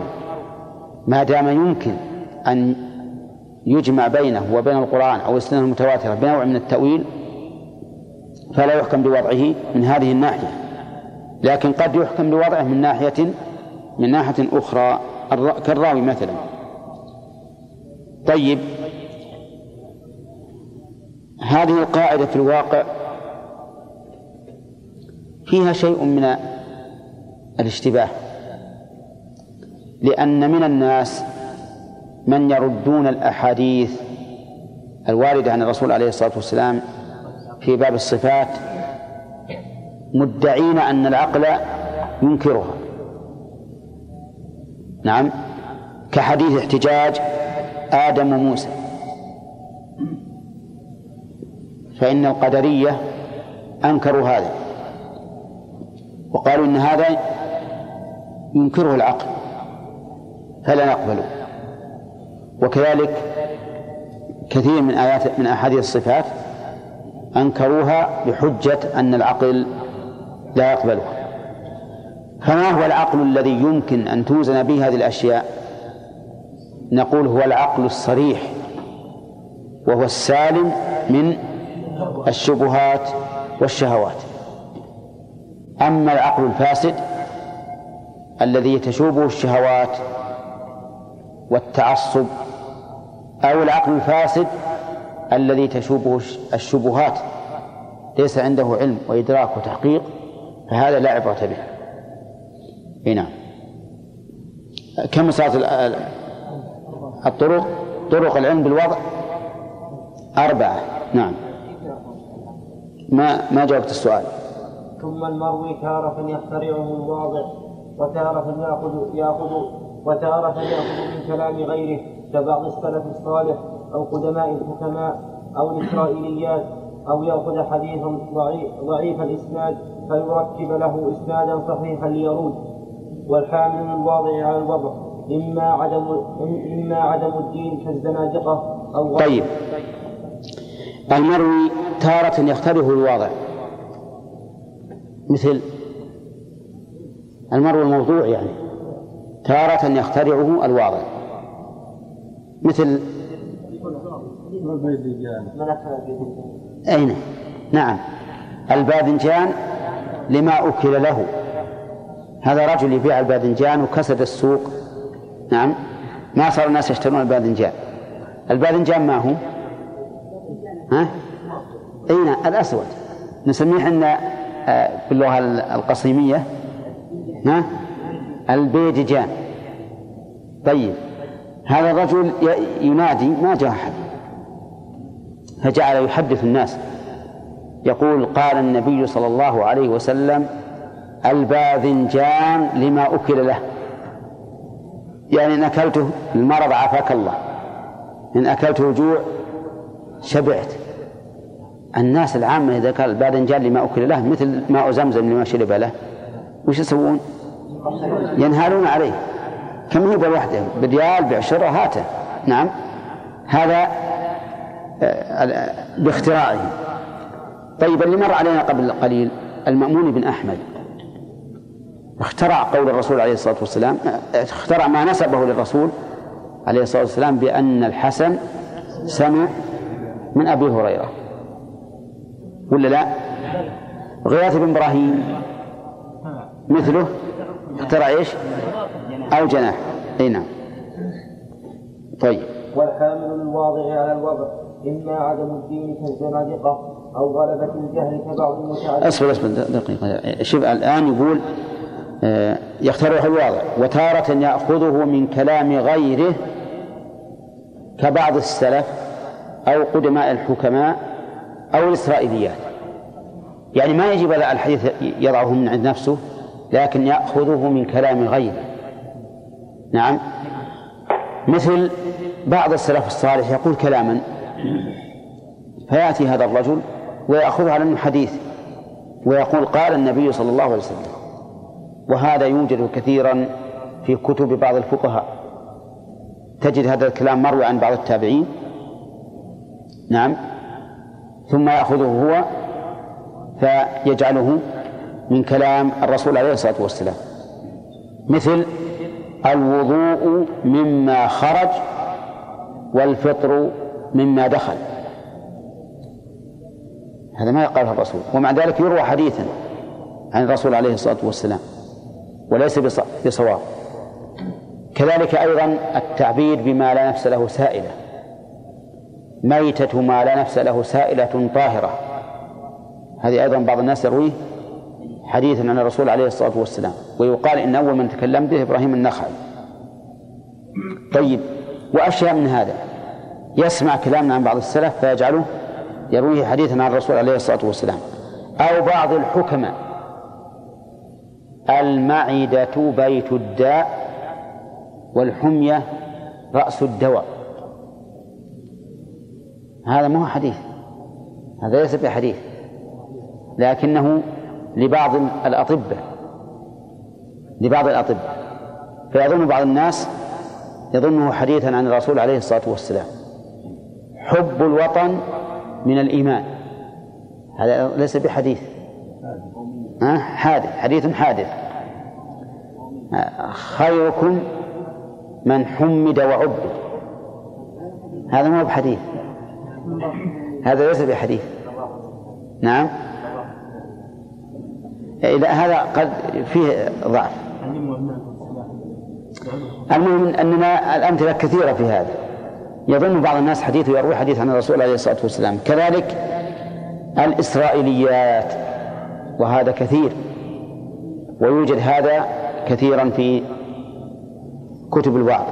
ما دام يمكن أن يجمع بينه وبين القرآن أو السنة المتواترة بنوع من التأويل فلا يحكم بوضعه من هذه الناحية. لكن قد يحكم بوضعه من ناحية من ناحية أخرى كالراوي مثلا. طيب هذه القاعدة في الواقع فيها شيء من الاشتباه. لأن من الناس من يردون الأحاديث الواردة عن الرسول عليه الصلاة والسلام في باب الصفات مدعين أن العقل ينكرها. نعم. كحديث احتجاج آدم وموسى. فإن القدرية أنكروا هذا. وقالوا إن هذا ينكره العقل فلا نقبله. وكذلك كثير من آيات من أحاديث الصفات أنكروها بحجة أن العقل لا يقبلها. فما هو العقل الذي يمكن أن توزن به هذه الأشياء. نقول هو العقل الصريح وهو السالم من الشبهات والشهوات. أما العقل الفاسد الذي تشوبه الشهوات والتعصب أو العقل الفاسد الذي تشوبه الشبهات ليس عنده علم وإدراك وتحقيق فهذا لا عبرة به. هنا. كم صارت الطرق؟ طرق العلم بالوضع؟ أربعة. نعم. ما ما جاوبت السؤال. ثم المروي تارة يخترعه الواضع وتارة يأخذ يأخذ وتارة يأخذ من كلام غيره كبعض السلف الصالح أو قدماء الحكماء أو الإسرائيليات أو يأخذ حديثا ضعيف, الإسناد فيركب له إسنادا صحيحا ليرود. والحامل الواضع على الوضع. إما عدم إما عدم الدين كالزنادقة أو طيب. المروي تارة يختلف الواضع. مثل المروي الموضوع يعني. تارة يخترعه الواضع. مثل أين؟ نعم. الباذنجان لما أكل له. هذا رجل يبيع الباذنجان وكسد السوق. نعم. ما صار الناس يشترون الباذنجان. الباذنجان ما هو؟ ها؟ أين الأسود. نسميه إحنا آه، باللغة القصيمية. ها؟ البيدجان طيب. هذا الرجل ينادي ما جاء أحد. فجعل يحدث الناس. يقول قال النبي صلى الله عليه وسلم الباذنجان لما أكل له. يعني إن أكلته المرض عافاك الله. إن أكلته الجوع شبعت. الناس العامة إذا كان الباذنجان لما أكل له مثل ماء زمزم لما شرب له وش يسوون؟ ينهالون عليه. كم هي بالوحدة بريال بعشرة هاته. نعم. هذا آه، باختراعه. طيب اللي مر علينا قبل قليل المأمون بن أحمد. اخترع قول الرسول عليه الصلاة والسلام اخترع ما نسبه للرسول عليه الصلاة والسلام بأن الحسن سمع من أبي هريرة. ولا لا؟ غياث بن إبراهيم. مثله؟ اخترع إيش؟ أو جناح. أي نعم. طيب. والحامل للواضع على الوضع. إما عدم الدين كالزنادقة أو غلبة الجهل كبعض المتعلمين أصبر أصبر دقيقة. شوف الآن يقول آه، يخترعه الواضع وتارة يأخذه من كلام غيره كبعض السلف أو قدماء الحكماء أو الإسرائيليات. يعني ما يجب على الحديث يضعه من عند نفسه لكن يأخذه من كلام غيره. نعم. مثل بعض السلف الصالح يقول كلاما فيأتي هذا الرجل ويأخذه على أنه حديث ويقول قال النبي صلى الله عليه وسلم وهذا يوجد كثيرا في كتب بعض الفقهاء. تجد هذا الكلام مروي عن بعض التابعين. نعم. ثم يأخذه هو فيجعله من كلام الرسول عليه الصلاة والسلام. مثل الوضوء مما خرج والفطر مما دخل. هذا ما قاله الرسول. ومع ذلك يروى حديثا عن الرسول عليه الصلاة والسلام. وليس بصواب. كذلك أيضا التعبير بما لا نفس له سائلة. ميتة ما لا نفس له سائلة طاهرة. هذه أيضا بعض الناس يرويه حديثا عن الرسول عليه الصلاة والسلام ويقال إن أول من تكلم به إبراهيم النخعي. طيب وأشياء من هذا. يسمع كلامنا عن بعض السلف فيجعله يرويه حديثا عن الرسول عليه الصلاة والسلام. أو بعض الحكماء. المعدة بيت الداء والحمية رأس الدواء. هذا ما هو حديث هذا ليس بحديث لكنه لبعض الأطباء لبعض الأطباء. فيظن بعض الناس يظنه حديثا عن الرسول عليه الصلاة والسلام. حب الوطن من الإيمان. هذا ليس بحديث. حادث حديث حادث. خيركم من حمد وعبد. هذا ما هو بحديث. هذا ليس بحديث. نعم. إذا هذا قد فيه ضعف. المهم أننا الأمثلة كثيرة في هذا. يظن بعض الناس حديث يروي حديث عن الرسول عليه الصلاة والسلام. كذلك الإسرائيليات. وهذا كثير. ويوجد هذا كثيرا في كتب الوعظ.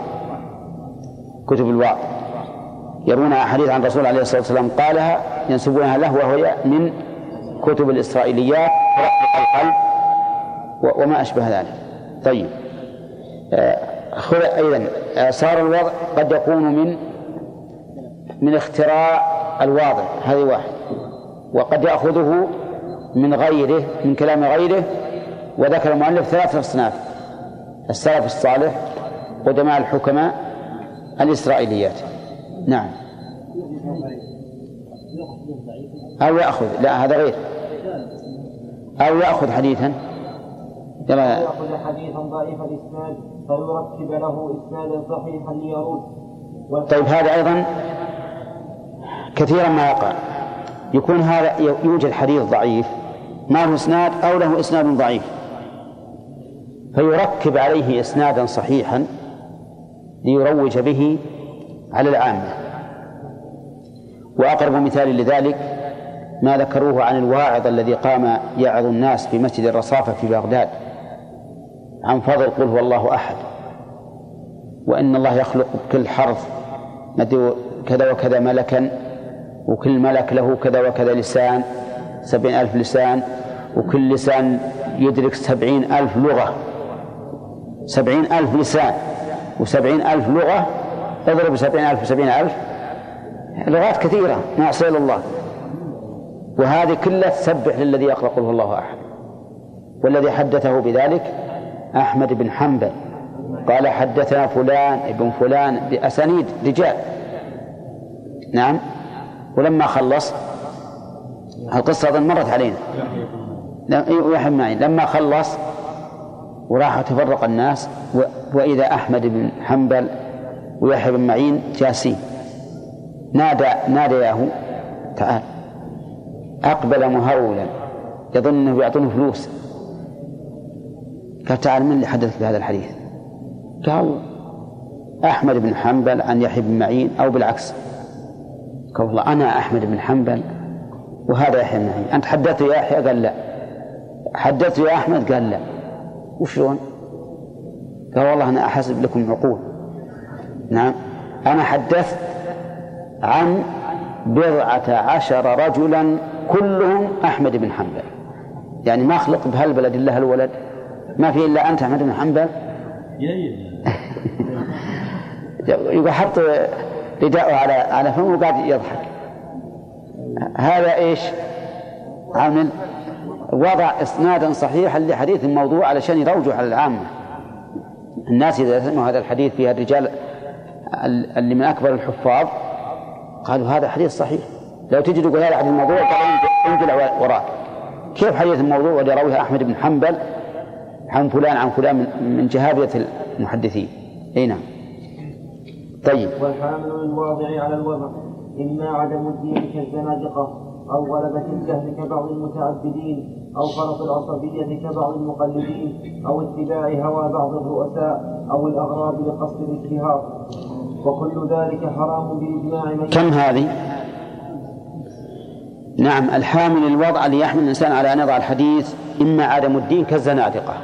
كتب الوعظ. يرون أحاديث عن الرسول عليه الصلاة والسلام قالها ينسبونها له وهو من كتب الإسرائيليات. القلب وما أشبه ذلك. طيب. آه، أيضا آه، صار الوضع قد يكون من من اختراع الواضع هذه واحد. وقد يأخذه من غيره من كلام غيره وذكر المؤلف ثلاث أصناف السلف الصالح قدماء الحكماء الإسرائيليات. نعم. أو يأخذ. لا هذا غير. أو يأخذ حديثا. يلا يأخذ حديثا ضعيف الإسناد فيركب له إسنادا صحيحا ليرد. طيب هذا أيضا كثيرا ما يقع. يكون هذا يوجد حديث ضعيف. ما له إسناد أو له إسناد ضعيف. فيركب عليه إسنادا صحيحا ليروج به على العامة. وأقرب مثال لذلك ما ذكروه عن الواعظ الذي قام يعظ الناس في مسجد الرصافة في بغداد عن فضل قل هو الله أحد. وإن الله يخلق كل حرف كذا وكذا ملكا وكل ملك له كذا وكذا لسان سبعين ألف لسان وكل لسان يدرك سبعين ألف لغة. سبعين ألف لسان وسبعين ألف لغة اضرب سبعين ألف وسبعين ألف. لغات كثيرة إلى الله. وهذه كلها تسبح للذي يقرأ قل الله أحد. والذي حدثه بذلك أحمد بن حنبل. قال حدثنا فلان ابن فلان بأسانيد رجال. نعم. ولما خلص القصة أظن مرت علينا. يحيى معين لما خلص وراح تفرق الناس وإذا أحمد بن حنبل ويحيى بن معين جالسين. نادى نادياه تعال أقبل مهرولا يظن أنه يعطونه فلوس. قال تعال من اللي حدث بهذا الحديث؟ قال أحمد بن حنبل عن يحيى بن معين أو بالعكس. قال والله أنا أحمد بن حنبل وهذا يحيى بن معين. أنت حدثت يا يحيى؟ قال لا. حدثت يا أحمد؟ قال لا. وشلون؟ قال والله أنا أحسب لكم عقول نعم. أنا حدثت عن بضعة عشر رجلا كلهم أحمد بن حنبل. يعني ما خلق بهالبلد إلا هالولد. ما في إلا أنت أحمد بن حنبل؟ يقول حط رداءه على على فمه وقاعد يضحك. هذا إيش؟ عامل وضع إسنادا صحيحا لحديث موضوع علشان يروجوا على العامة. الناس إذا سمعوا هذا الحديث فيها الرجال اللي من أكبر الحفاظ قالوا هذا حديث صحيح. لو تجي تقول هذا حديث موضوع انزل وراك. كيف حديث الموضوع واللي رواه أحمد بن حنبل عن فلان عن فلان من جهابية المحدثين؟ أي نعم. طيب. والحامل للواضع على الوضع. إما عدم الدين كالزنادقة أو غلبة الجهل كبعض المتعبدين أو فرط العصبية كبعض المقلدين أو اتباع هوى بعض الرؤساء أو الأغراض لقصد الاشتهار وكل ذلك حرام بإجماع من كم هذه؟ نعم الحامل الوضع ليحمل الإنسان على أن يضع الحديث إما عدم الدين كالزنادقة.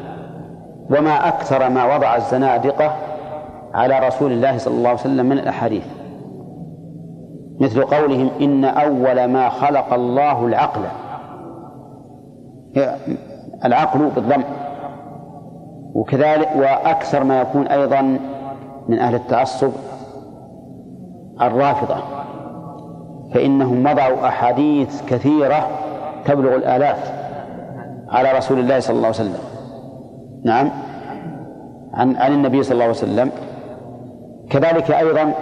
وما أكثر ما وضع الزنادقة على رسول الله صلى الله عليه وسلم من الأحاديث. مثل قولهم إن أول ما خلق الله العقل. العقل بالضم وكذلك وأكثر ما يكون أيضا من أهل التعصب الرافضة. فإنهم وضعوا أحاديث كثيرة تبلغ الآلاف على رسول الله صلى الله عليه وسلم. نعم. عن عن النبي صلى الله عليه وسلم. كذلك أيضا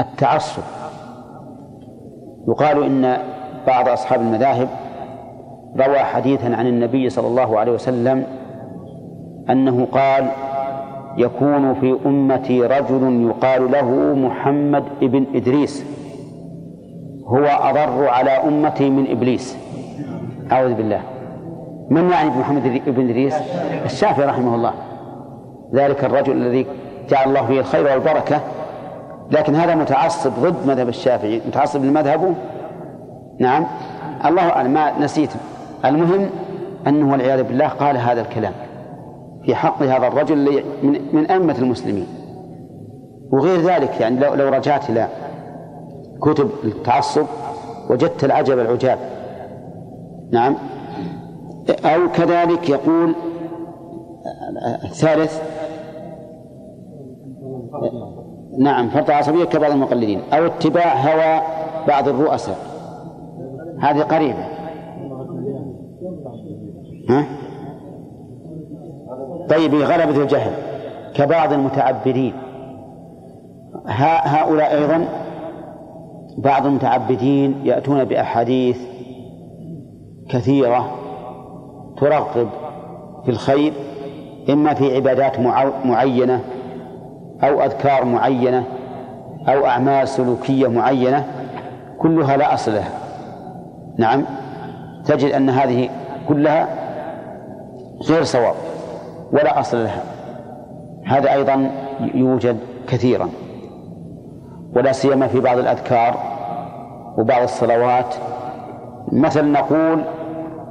التعصب. يقال إن بعض أصحاب المذاهب روى حديثا عن النبي صلى الله عليه وسلم أنه قال يكون في أمتي رجل يقال له محمد ابن إدريس هو أضر على أمتي من إبليس. أعوذ بالله. من يعني محمد ابن إدريس؟ الشافعي رحمه الله. ذلك الرجل الذي جعل الله فيه الخير والبركة لكن هذا متعصب ضد مذهب الشافعي. متعصب لمذهبه؟ نعم. الله أعلم. ما نسيت. المهم أنه والعياذ بالله قال هذا الكلام في حق هذا الرجل من, من أئمة المسلمين. وغير ذلك يعني لو, لو رجعت إلى كتب التعصب وجدت العجب العجاب. نعم. أو كذلك يقول الثالث نعم فرط عصبية كبعض المقلدين. أو اتباع هوى بعض الرؤساء. هذه قريبة. ها؟ طيب غلبة الجهل كبعض المتعبدين. هؤلاء أيضا بعض المتعبدين يأتون بأحاديث كثيرة ترغب في الخير إما في عبادات معينة أو أذكار معينة أو أعمال سلوكية معينة كلها لا أصل لها. نعم تجد أن هذه كلها غير صواب ولا أصل لها. هذا أيضا يوجد كثيرا. ولا سيما في بعض الأذكار وبعض الصلوات. مثلا نقول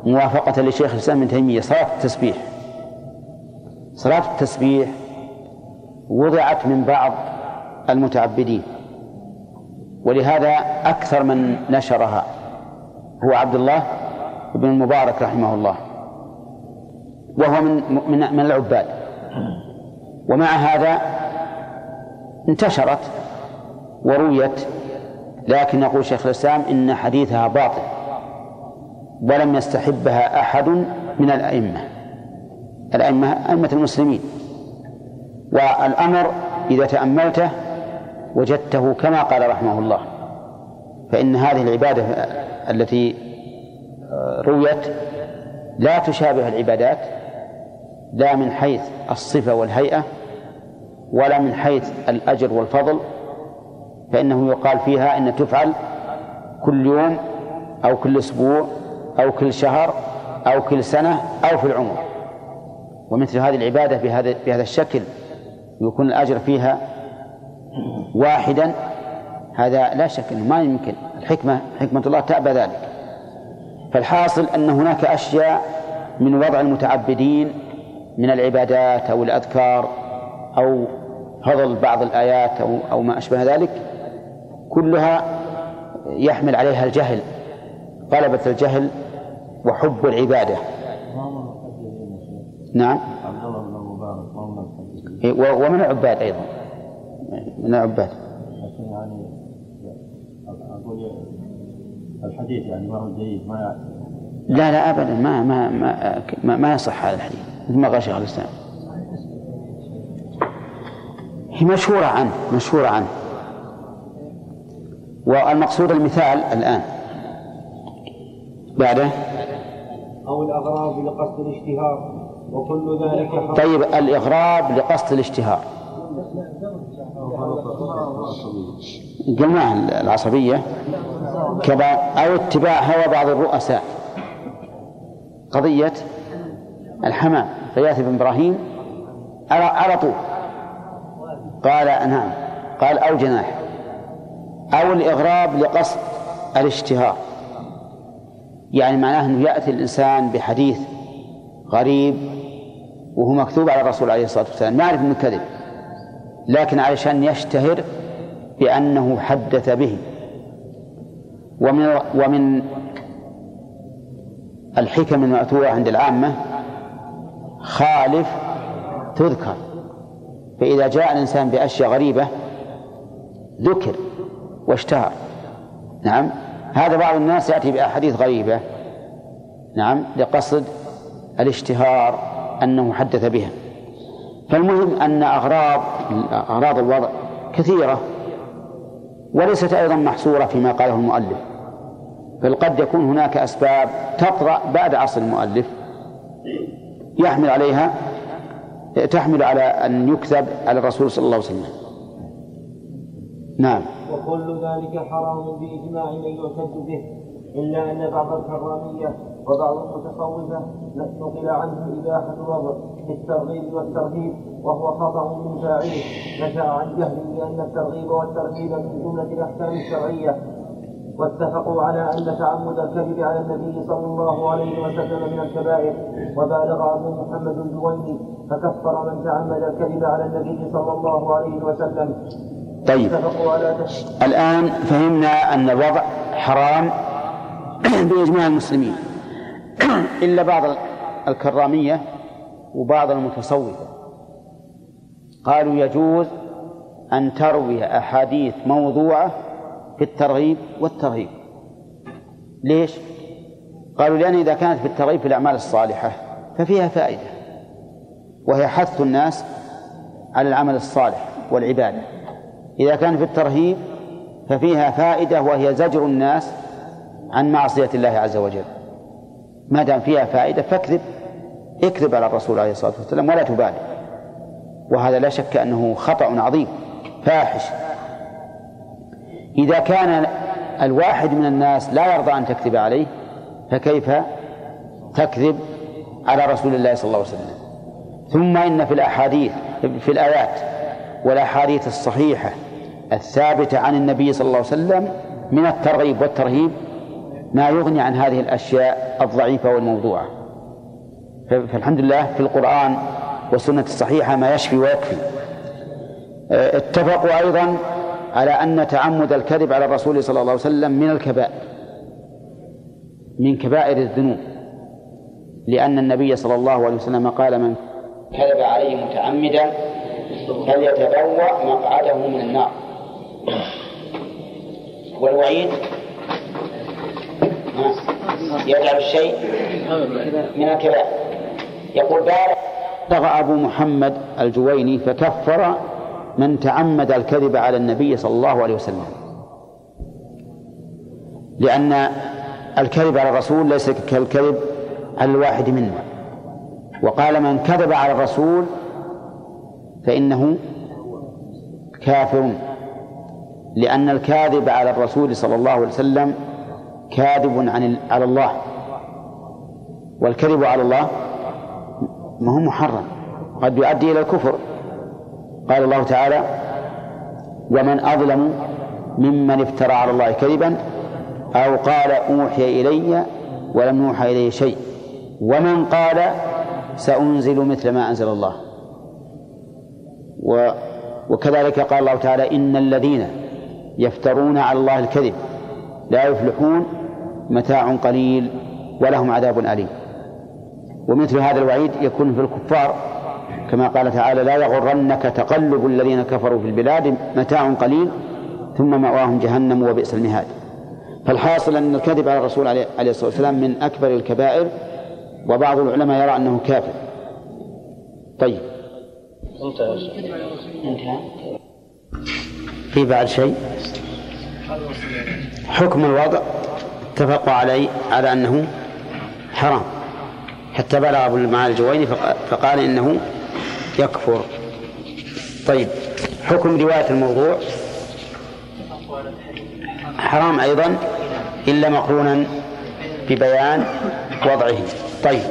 موافقة لشيخ الإسلام ابن تيمية صلاة التسبيح. صلاة التسبيح وضعت من بعض المتعبدين. ولهذا أكثر من نشرها هو عبد الله بن المبارك رحمه الله. وهو من من من العباد. ومع هذا انتشرت ورويت لكن يقول شيخ الإسلام إن حديثها باطل ولم يستحبها أحد من الأئمة. الأئمة أئمة المسلمين. والأمر إذا تأملته وجدته كما قال رحمه الله. فإن هذه العبادة التي رويت لا تشابه العبادات لا من حيث الصفة والهيئة ولا من حيث الأجر والفضل فإنه يقال فيها أن تفعل كل يوم أو كل أسبوع أو كل شهر أو كل سنة أو في العمر. ومثل هذه العبادة بهذا بهذا الشكل ويكون الأجر فيها واحدا هذا لا شك أنه ما يمكن. الحكمة حكمة الله تأبى ذلك. فالحاصل أن هناك أشياء من وضع المتعبدين من العبادات أو الأذكار أو هضل بعض الآيات أو أو ما أشبه ذلك كلها يحمل عليها الجهل غلبة الجهل وحب العبادة. نعم. ومن العباد أيضا. من العباد. يعني أقول الحديث يعني ما هو جيد ما لا لا ابدا. ما ما ما ما, ما يصح هذا الحديث. مثل ما قال شيخ الإسلام. هي مشهورة عنه مشهورة عنه. والمقصود المثال الآن. بعده. أو الأغراض لقصد الاشتهار. وكل ذلك حرام طيب الإغراب لقصد الاشتهار. قلنا العصبية أو اتباع هوى بعض الرؤساء. قضية الحمام. غياث بن إبراهيم على طول. قال نعم. قال أو جناح. أو الإغراب لقصد الاشتهار. يعني معناه أنه يأتي الإنسان بحديث غريب وهو مكتوب على الرسول عليه الصلاة والسلام. يعرف أنه كذب. لكن علشان يشتهر بأنه حدث به. ومن ومن الحكم المأثورة عند العامة خالف تذكر. فإذا جاء الإنسان بأشياء غريبة ذكر واشتهر. نعم؟ هذا بعض الناس يأتي بأحاديث غريبة. نعم؟ لقصد الاشتهار. أنه حدث بها. فالمهم أن أغراض أغراض الوضع كثيرة وليست أيضا محصورة فيما قاله المؤلف. بل قد يكون هناك أسباب تطرأ بعد عصر المؤلف يحمل عليها تحمل على أن يكذب على الرسول صلى الله عليه وسلم. نعم. وكل ذلك حرام بإجماع من يعتد به إلا أن بعض الكرامية وبعض المتصوفة نقل عنه إباحة الوضع في الترغيب والترهيب وهو خطأ من فاعله. نشأ عن جهل لأن الترغيب والترهيب من جملة الأحكام الشرعية. واتفقوا على أن تعمد الكذب على النبي صلى الله عليه وسلم من الكبائر. وبالغ أبو محمد الجويني فكفر من تعمد الكذب على النبي صلى الله عليه وسلم. طيب. الآن فهمنا أن الوضع حرام بإجماع المسلمين. إلا بعض الكرامية وبعض المتصوفة. قالوا يجوز أن تروي أحاديث موضوعة في الترغيب والترهيب. ليش؟ قالوا لأن إذا كانت في الترغيب في الأعمال الصالحة ففيها فائدة وهي حث الناس على العمل الصالح والعبادة. إذا كان في الترهيب ففيها فائدة وهي زجر الناس عن معصية الله عز وجل. ما دام فيها فائدة فاكذب. اكذب على الرسول عليه الصلاة والسلام ولا تبالي. وهذا لا شك أنه خطأ عظيم فاحش. إذا كان الواحد من الناس لا يرضى أن تكذب عليه فكيف تكذب على رسول الله صلى الله عليه وسلم؟ ثم إن في الأحاديث في الآيات والأحاديث الصحيحة الثابتة عن النبي صلى الله عليه وسلم من الترغيب والترهيب ما يغني عن هذه الأشياء الضعيفة والموضوعة. فالحمد لله في القرآن والسنة الصحيحة ما يشفي ويكفي. اتفقوا أيضا على أن تعمد الكذب على الرسول صلى الله عليه وسلم من الكبائر من كبائر الذنوب. لأن النبي صلى الله عليه وسلم قال من كذب عليه متعمدا فليتبوأ مقعده من النار. والوعيد يجعل الشيء؟ من الكبائر يقول بلغ أبو محمد الجويني فكفر من تعمد الكذب على النبي صلى الله عليه وسلم. لأن الكذب على الرسول ليس كالكذب على الواحد منا وقال من كذب على الرسول فإنه كافر. لأن الكاذب على الرسول صلى الله عليه وسلم كاذب عن على الله. والكذب على الله ما هو محرم. قد يؤدي إلى الكفر. قال الله تعالى ومن أظلم ممن افترى على الله كذبا أو قال أوحي إلي ولم يوحى إليه شيء. ومن قال سأنزل مثل ما أنزل الله. و وكذلك قال الله تعالى إن الذين يفترون على الله الكذب لا يفلحون متاع قليل ولهم عذاب أليم. ومثل هذا الوعيد يكون في الكفار كما قال تعالى لا يغرنك تقلب الذين كفروا في البلاد متاع قليل ثم مأواهم جهنم وبئس المهاد. فالحاصل أن الكذب على الرسول عليه الصلاة والسلام من أكبر الكبائر وبعض العلماء يرى أنه كافر. طيب. في بعد شيء حكم الوضع. اتفقوا علي على أنه حرام. حتى بلغ أبو المعالي الجويني فقال إنه يكفر. طيب حكم رواية الموضوع؟ حرام أيضا إلا مقرونا ببيان وضعه. طيب.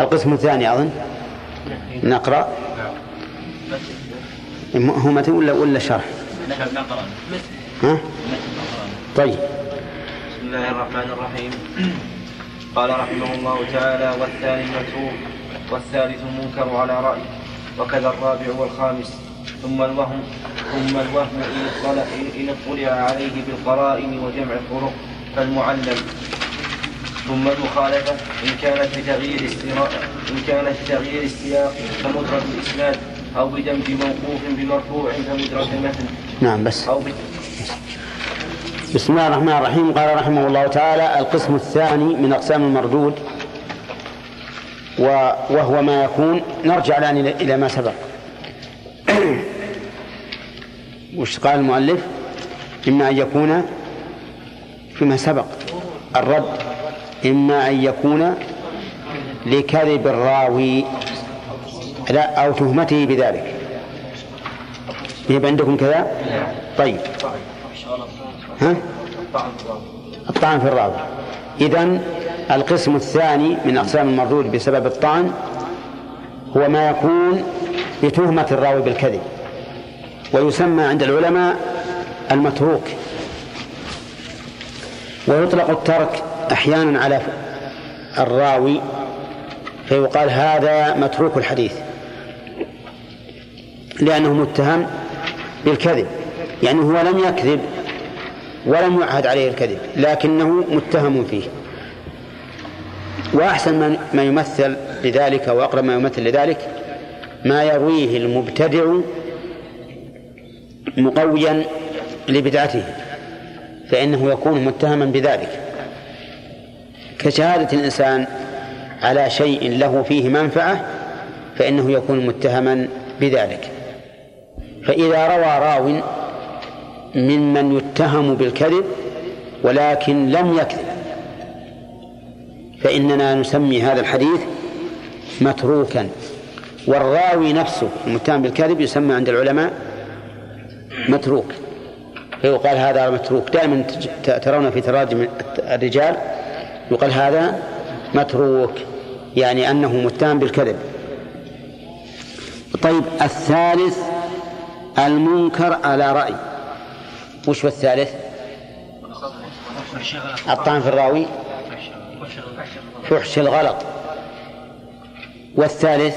القسم الثاني أظن. نقرأ. هو متن ولا ولا شرح؟ ها؟ طيب. بسم الله الرحمن الرحيم. قال رحمه الله تعالى والثاني المتروك والثالث المنكر على رأي وكذا الرابع والخامس. ثم الوهم ثم الوهم إن اطلع, إن اطلع عليه بالقرائن وجمع الطرق فالمعلم. ثم المخالفة إن كانت بتغيير إن كانت بتغيير السياق كمدرة الإسناد أو بدمج موقوف بمرفوع كمدرة المتن. نعم بس. أو بسم الله الرحمن الرحيم. قال رحمه الله تعالى القسم الثاني من أقسام المردود وهو ما يكون. نرجع الآن إلى ما سبق. وش قال المؤلف؟ إما أن يكون فيما سبق. الرد إما أن يكون لكذب الراوي. لا أو تهمته بذلك. يبقى عندكم كذا؟ طيب. ها؟ الطعن في الراوي إذن القسم الثاني من أقسام المردود بسبب الطعن هو ما يكون بتهمة الراوي بالكذب ويسمى عند العلماء المتروك. ويطلق الترك أحيانا على الراوي فيقال هذا متروك الحديث لأنه متهم بالكذب يعني هو لم يكذب. ولم يعهد عليه الكذب لكنه متهم فيه. وأحسن ما يمثل لذلك وأقرب ما يمثل لذلك ما يرويه المبتدع مقويا لبدعته فإنه يكون متهما بذلك. كشهادة الإنسان على شيء له فيه منفعة فإنه يكون متهما بذلك. فإذا روى راو ممن يتهم بالكذب ولكن لم يكذب. فإننا نسمي هذا الحديث متروكا. والراوي نفسه المتهم بالكذب يسمى عند العلماء متروك. فيقال هذا متروك دائما ترون في تراجم الرجال يقال هذا متروك يعني أنه متهم بالكذب. طيب الثالث المنكر على رأي. وش هو الثالث؟ الطعن في الراوي. فحش الغلط. والثالث؟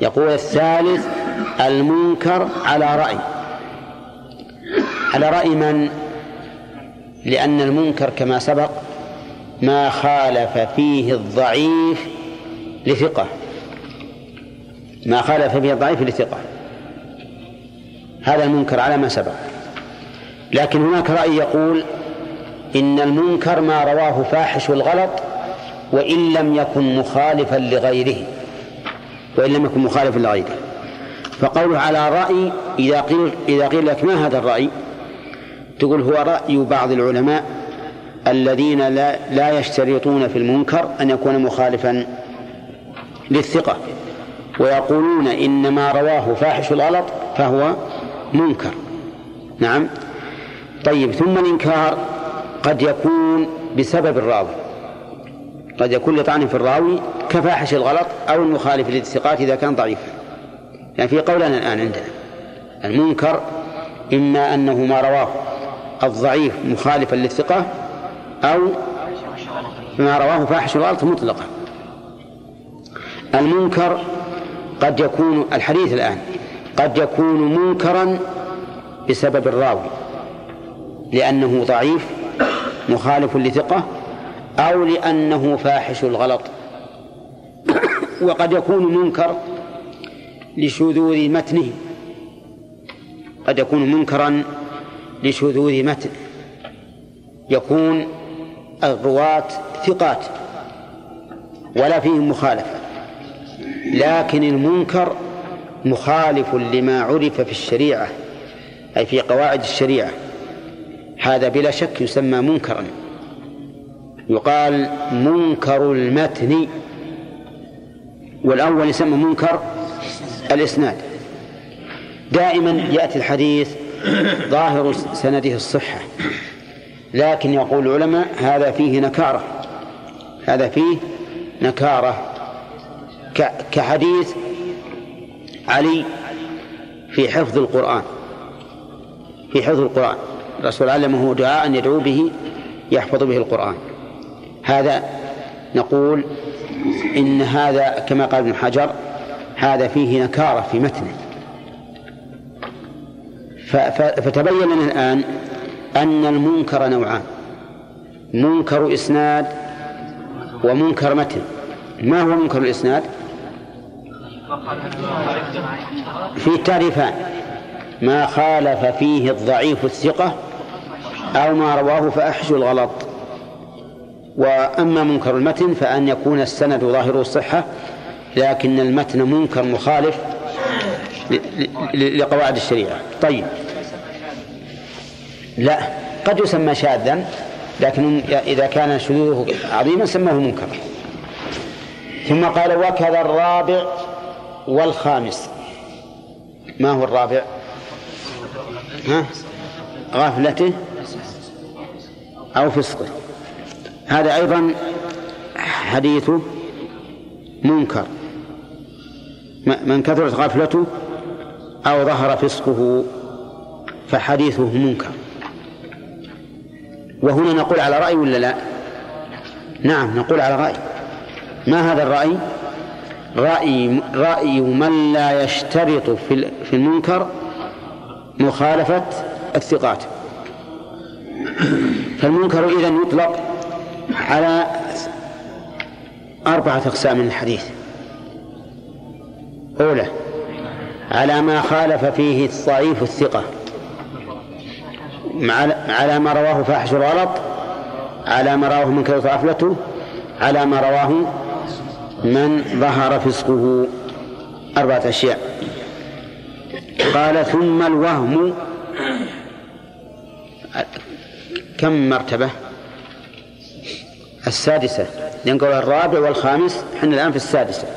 يقول الثالث المنكر على رأي. على رأي من؟ لأن المنكر كما سبق ما خالف فيه الضعيف لثقة. ما خالف فيه الضعيف لثقة. هذا المنكر على ما سبق. لكن هناك رأي يقول إن المنكر ما رواه فاحش الغلط وإن لم يكن مخالفا لغيره وإن لم يكن مخالفا لغيره. فقوله على رأي إذا قيل إذا قيل لك ما هذا الرأي؟ تقول هو رأي بعض العلماء الذين لا لا يشترطون في المنكر أن يكون مخالفا للثقة ويقولون إن ما رواه فاحش الغلط فهو منكر. نعم. طيب ثم الإنكار قد يكون بسبب الراوي. قد يكون لطعن في الراوي كفاحش الغلط أو المخالف للثقات إذا كان ضعيفا يعني في قولنا الآن عندنا المنكر إما أنه ما رواه الضعيف مخالفا للثقة أو ما رواه فاحش الغلط مطلقا. المنكر قد يكون الحديث الآن قد يكون منكرا بسبب الراوي. لأنه ضعيف مخالف لثقة أو لأنه فاحش الغلط. وقد يكون منكر لشذوذ متنه. قد يكون منكرا لشذوذ متن. يكون الرواة ثقات ولا فيهم مخالفة. لكن المنكر مخالف لما عرف في الشريعة أي في قواعد الشريعة. هذا بلا شك يسمى منكرا. يقال منكر المتن. والأول يسمى منكر الإسناد. دائما يأتي الحديث ظاهر سنده الصحة. لكن يقول العلماء هذا فيه نكارة. هذا فيه نكارة. كحديث علي في حفظ القرآن. في حفظ القرآن. الرسول علمه دعاء يدعو به يحفظ به القرآن. هذا نقول إن هذا كما قال ابن حجر هذا فيه نكارة في متنه. فتبين لنا الآن أن المنكر نوعان. منكر إسناد ومنكر متن. ما هو منكر الإسناد؟ في التعريفان. ما خالف فيه الضعيف الثقة أو ما رواه فأحج الغلط. وأما منكر المتن فأن يكون السند ظاهر الصحة لكن المتن منكر مخالف لقواعد الشريعة. طيب. لا قد يسمى شاذا لكن إذا كان شذوذه عظيما سماه منكرا ثم قال وكذا الرابع والخامس. ما هو الرابع؟ ها؟ غفلته. أو فسقه. هذا أيضا حديثه منكر. من كثرت غفلته أو ظهر فسقه فحديثه منكر. وهنا نقول على رأي ولا لا؟ نعم نقول على رأي. ما هذا الرأي؟ رأي رأي من لا يشترط في المنكر مخالفة الثقات فالمنكر إذا يطلق على أربعة أقسام من الحديث. أولى على ما خالف فيه الضعيف الثقة. على ما رواه فاحش الغلط على ما رواه من كثرة غفلته على ما رواه من ظهر فسقه. أربعة أشياء. قال ثم الوهم كم مرتبة؟ السادسة. ينقل الرابع والخامس إحنا الآن في السادسة.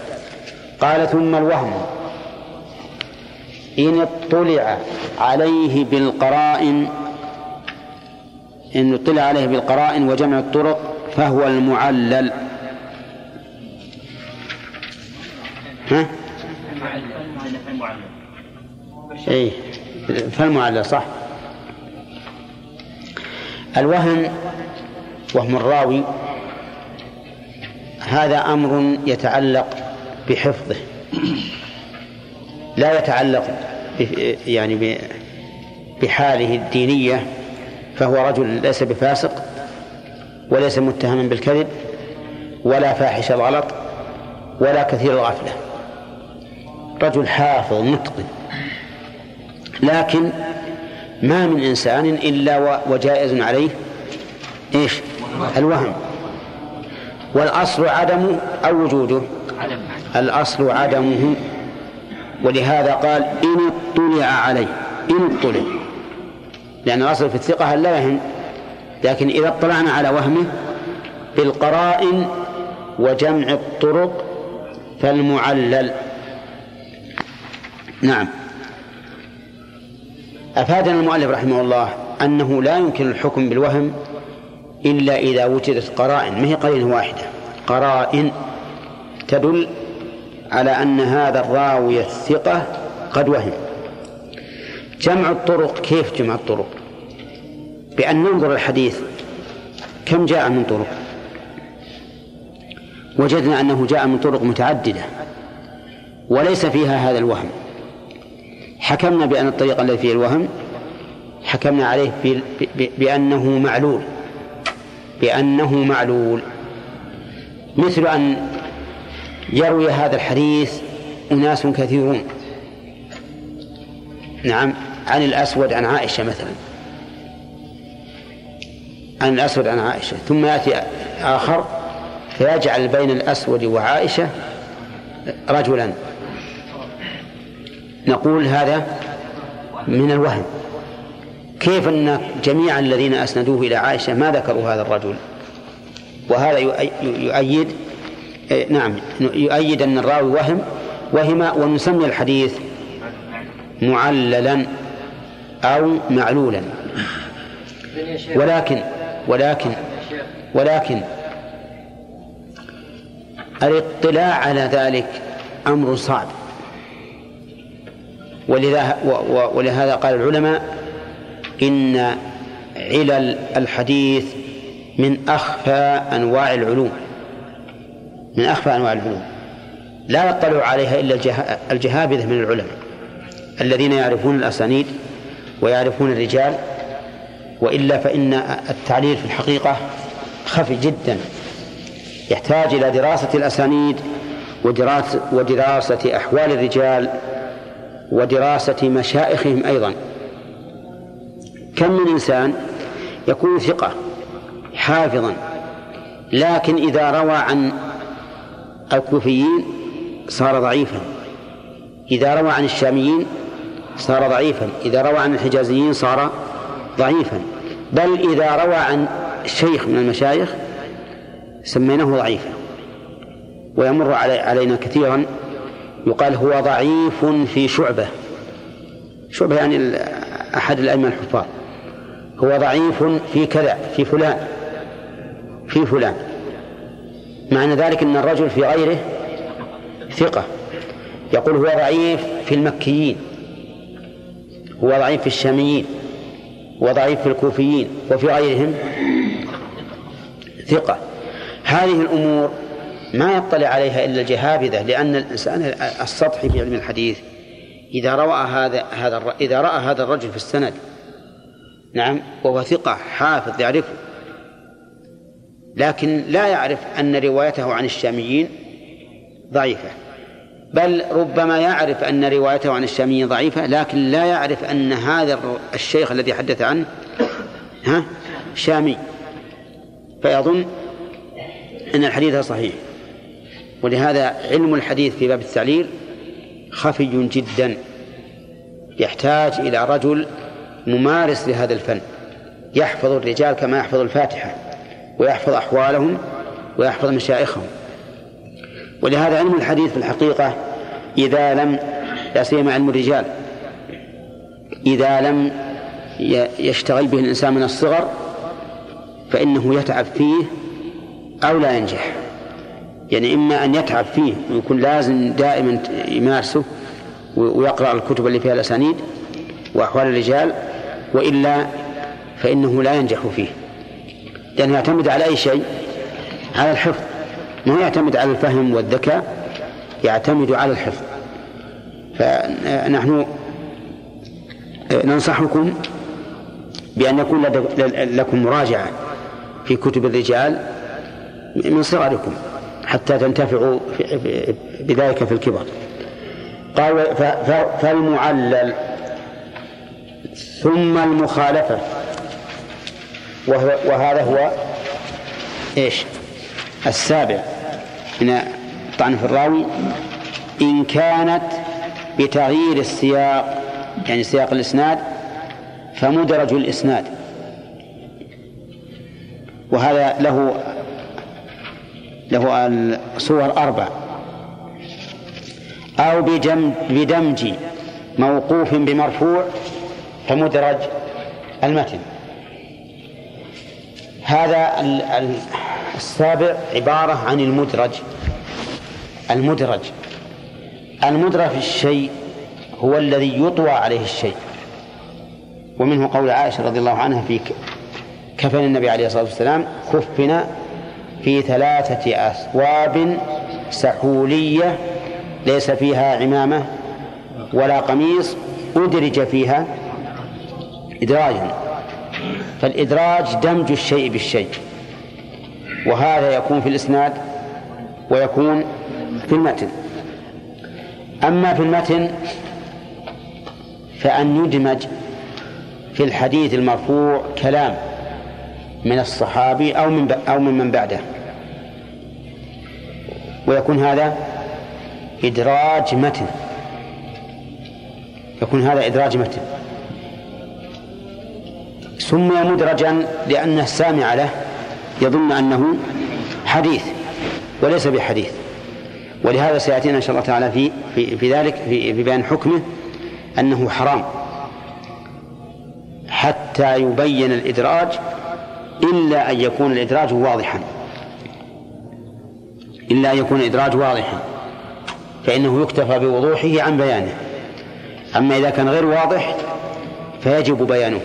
قال ثم الوهم. إن اطلع عليه بالقرائن إن اطلع عليه بالقرائن وجمع الطرق فهو المعلل. ها؟ اي فالمعلل صح. الوهم وهم الراوي هذا أمر يتعلق بحفظه لا يتعلق يعني بحاله الدينية فهو رجل ليس بفاسق وليس متهما بالكذب ولا فاحش الغلط ولا كثير الغفلة. رجل حافظ متقن لكن ما من إنسان إلا وجائز عليه إيش؟ الوهم. والأصل عدمه أو وجوده؟ الأصل عدمه. ولهذا قال إن اطلع عليه. إن اطلع. لأن الأصل في الثقة لا يهم؟ لكن إذا اطلعنا على وهمه بالقرائن وجمع الطرق فالمعلل. نعم. أفادنا المؤلف رحمه الله أنه لا يمكن الحكم بالوهم إلا إذا وجدت قرائن. ما هي قرينة واحدة؟ قرائن تدل على أن هذا الراوي الثقة قد وهم. جمع الطرق كيف جمع الطرق؟ بأن ننظر الحديث. كم جاء من طرق؟ وجدنا أنه جاء من طرق متعددة وليس فيها هذا الوهم. حكمنا بأن الطريق الذي فيه الوهم حكمنا عليه بأنه معلول بأنه معلول. مثل أن يروي هذا الحديث أناس كثيرون. نعم عن الأسود عن عائشة مثلا. عن الأسود عن عائشة. ثم يأتي آخر فيجعل بين الأسود وعائشة رجلا. نقول هذا من الوهم. كيف أن جميع الذين أسندوه إلى عائشة ما ذكروا هذا الرجل؟ وهذا يؤيد نعم يؤيد أن الراوي وهم وهم ونسمي الحديث معللا أو معلولا. ولكن ولكن ولكن الاطلاع على ذلك أمر صعب. ولهذا قال العلماء إن علل الحديث من أخفى أنواع العلوم من أخفى أنواع العلوم. لا يطلع عليها إلا الجهابذة من العلماء الذين يعرفون الأسانيد ويعرفون الرجال وإلا فإن التعليل في الحقيقة خفي جدا يحتاج إلى دراسة الأسانيد ودراسة, أحوال الرجال ودراسة مشائخهم أيضا. كم من إنسان يكون ثقة حافظا لكن إذا روى عن الكوفيين صار ضعيفا. إذا روى عن الشاميين صار ضعيفا. إذا روى عن الحجازيين صار ضعيفا. بل إذا روى عن شيخ من المشايخ سميناه ضعيفا. ويمر علينا كثيرا يقال هو ضعيف في شعبة. شعبة يعني أحد الأئمة الحفاظ. هو ضعيف في كذا في فلان في فلان. معنى ذلك أن الرجل في غيره ثقة. يقول هو ضعيف في المكيين هو ضعيف في الشاميين وضعيف في الكوفيين وفي غيرهم ثقة. هذه الأمور ما يطلع عليها إلا الجهابذة لأن الإنسان السطحي في علم الحديث إذا رأى هذا هذا إذا رأى هذا الرجل في السند نعم وهو ثقة حافظ يعرفه. لكن لا يعرف أن روايته عن الشاميين ضعيفة. بل ربما يعرف أن روايته عن الشاميين ضعيفة لكن لا يعرف أن هذا الشيخ الذي حدث عنه ها شامي. فيظن أن الحديث صحيح. ولهذا علم الحديث في باب التعليل خفي جدا. يحتاج إلى رجل ممارس لهذا الفن. يحفظ الرجال كما يحفظ الفاتحة ويحفظ أحوالهم ويحفظ مشايخهم. ولهذا علم الحديث في الحقيقة إذا لم لا سيما علم الرجال إذا لم يشتغل به الإنسان من الصغر فإنه يتعب فيه أو لا ينجح. يعني إما أن يتعب فيه ويكون لازم دائما يمارسه ويقرأ الكتب اللي فيها الأسانيد وأحوال الرجال وإلا فإنه لا ينجح فيه. لأنه يعتمد على أي شيء؟ على الحفظ. ما يعتمد على الفهم والذكاء يعتمد على الحفظ. فنحن ننصحكم بأن يكون لكم مراجعة في كتب الرجال من صغركم. حتى تنتفعوا بذلك في الكبر. قال فالمعلل ثم المخالفة. وهو وهذا هو إيش؟ السابع. من الطعن في الراوي. إن كانت بتغيير السياق يعني سياق الإسناد فمدرج الإسناد. وهذا له له الصور أربع. أو بدمج موقوف بمرفوع فمدرج المتن. هذا السابع عبارة عن المدرج. المدرج. المدرج في الشيء هو الذي يطوى عليه الشيء. ومنه قول عائشة رضي الله عنها في كفن النبي عليه الصلاة والسلام كفن في ثلاثة أثواب سحولية ليس فيها عمامة ولا قميص أدرج فيها إدراجا. فالإدراج دمج الشيء بالشيء. وهذا يكون في الإسناد ويكون في المتن. أما في المتن فأن يدمج في الحديث المرفوع كلام. من الصحابي أو من أو ممن بعده. ويكون هذا إدراج متن. يكون هذا إدراج متن. سمي مدرجا لأن السامع له يظن أنه حديث وليس بحديث. ولهذا سيأتينا إن شاء الله تعالى في في, في ذلك في, في بيان حكمه أنه حرام. حتى يبين الإدراج إلا أن يكون الإدراج واضحا. إلا أن يكون الإدراج واضحا. فإنه يكتفى بوضوحه عن بيانه. أما إذا كان غير واضح فيجب بيانه.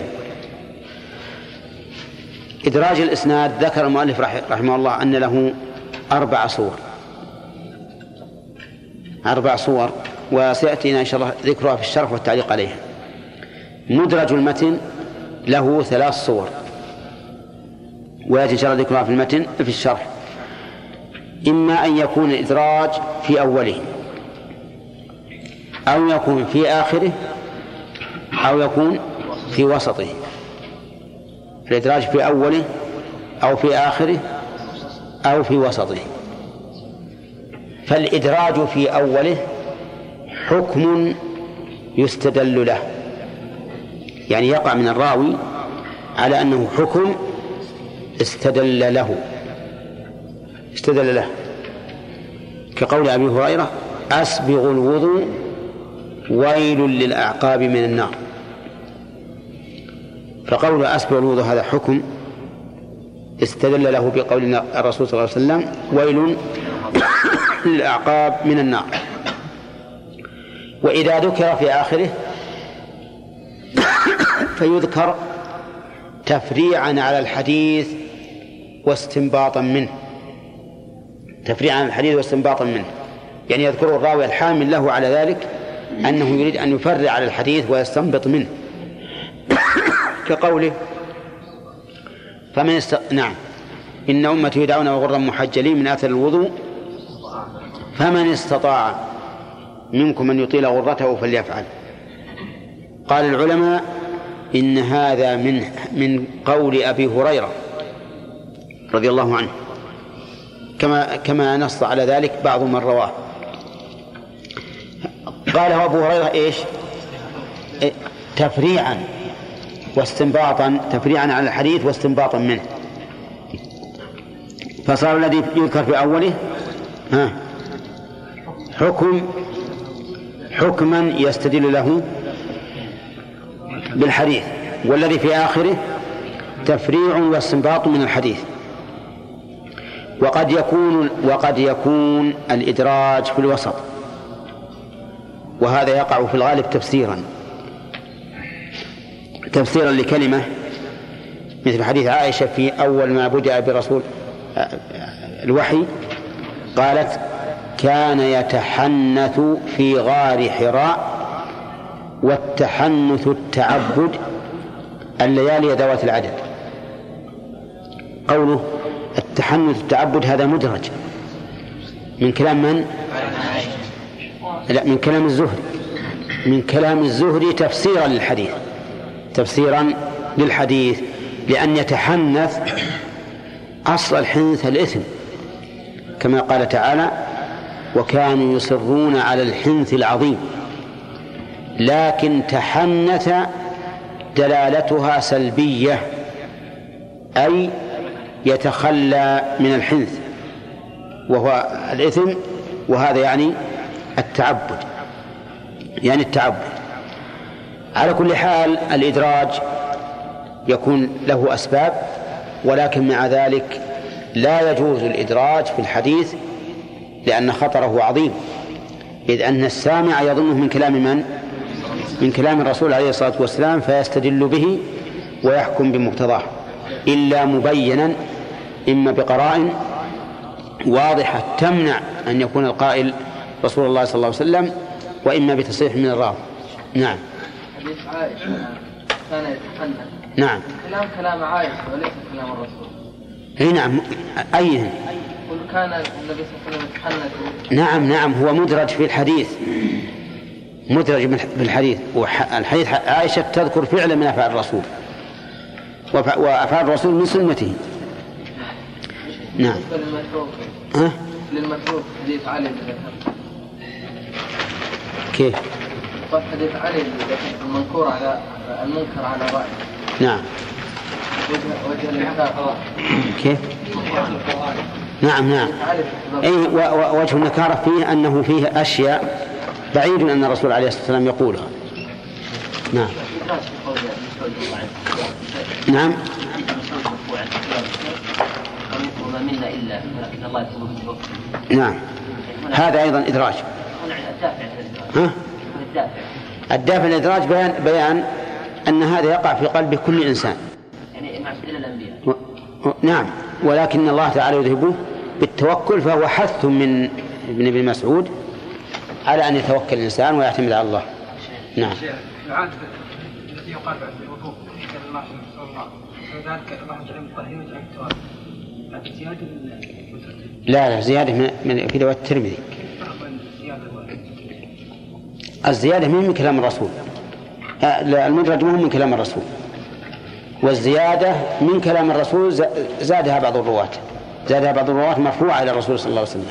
إدراج الإسناد ذكر المؤلف رحمه الله أن له أربع صور. أربع صور وسيأتينا إن شاء الله ذكرها في الشرح والتعليق عليها. مدرج المتن له ثلاث صور. ويأتي إن شاء الله ذكرها في المتن في الشرح. إما أن يكون الإدراج في أوله أو يكون في آخره أو يكون في وسطه. الإدراج في أوله أو في آخره أو في وسطه. فالإدراج في أوله حكم يستدل له. يعني يقع من الراوي على أنه حكم استدل له. استدل له. كقول أبي هريرة أسبغ الوضوء ويل للأعقاب من النار. فقول أسبغ الوضوء هذا حكم استدل له بقول الرسول صلى الله عليه وسلم ويل للأعقاب من النار. وإذا ذكر في آخره فيذكر تفريعا على الحديث واستنباطا منه. تفريعا على الحديث واستنباطا منه. يعني يذكر الراوي الحامل له على ذلك أنه يريد أن يفرع على الحديث ويستنبط منه. كقوله فمن است... نعم. إن أمتي يدعون غرا محجلين من أثر الوضوء فمن استطاع منكم أن يطيل غرته فليفعل. قال العلماء إن هذا من من قول أبي هريرة. رضي الله عنه. كما كما نص على ذلك بعض من رواه. قال أبو هريرة إيش؟ إيه، تفريعا واستنباطا تفريعا على الحديث واستنباطا منه. فصار الذي يذكر في أوله ها حكم حكما يستدل له بالحديث. والذي في آخره تفريع واستنباط من الحديث. وقد يكون وقد يكون الإدراج في الوسط. وهذا يقع في الغالب تفسيرا. تفسيرا لكلمة مثل حديث عائشة في أول ما بدأ برسول الوحي قالت كان يتحنث في غار حراء والتحنث التعبد الليالي ذوات العدد. قوله التحنث التعبد هذا مدرج. من كلام من؟ لا من كلام الزهري. من كلام الزهري تفسيرا للحديث. تفسيرا للحديث لأن يتحنث أصل الحنث الإثم. كما قال تعالى وكانوا يصرون على الحنث العظيم لكن تحنث دلالتها سلبية أي يتخلى من الحنث وهو الإثم وهذا يعني التعبد يعني التعبد على كل حال الإدراج يكون له أسباب ولكن مع ذلك لا يجوز الإدراج في الحديث لأن خطره عظيم إذ أن السامع يظنه من كلام من؟ من كلام الرسول عليه الصلاة والسلام فيستدل به ويحكم بمقتضاه إلا مبينا إما بقرائن واضحة تمنع أن يكون القائل رسول الله صلى الله عليه وسلم وإما بتصريح من الراوي. نعم. حديث عائشة كان يتحنث نعم. كلام كلام عائشة وليس كلام الرسول. إي نعم. قل كان النبي صلى الله عليه وسلم يتحنث. نعم نعم. هو مدرج في الحديث. مدرج بالحديث. والحديث عائشة تذكر فعلا من أفعال الرسول. وأفعال الرسول من سنته. نعم. ها؟ للمتروك حديث علي كيف؟ قال حديث علي المنكور على المنكر على رأي نعم. وجه وجه الإنكار كيف؟ نعم نعم. و- وجه النكارة فيه أنه فيه أشياء بعيد أن الرسول عليه الصلاة والسلام يقولها. نعم. في قول نعم. منا إلا ولكن الله يسلمه بالتوكل نعم. هذا أيضا إدراج. هنا الدافع ها؟ الدافع. الدافع الإدراج بيان, بيان أن هذا يقع في قلب كل إنسان. يعني مع الأنبياء. و... و... نعم. ولكن الله تعالى يذهبه بالتوكل فهو حث من ابن ابن مسعود على أن يتوكل الإنسان ويعتمد على الله. نعم. التي يقال بعد الوقوف الله صلى الله فذلك الله يجعل المطهرين ويجعل التواب لكن لا لا زيادة من, في رواية الترمذي. الزيادة الزيادة من كلام الرسول. المدرج مو من كلام الرسول. والزيادة من كلام الرسول زادها بعض الرواة. زادها بعض الرواة مرفوعة إلى الرسول صلى الله عليه وسلم.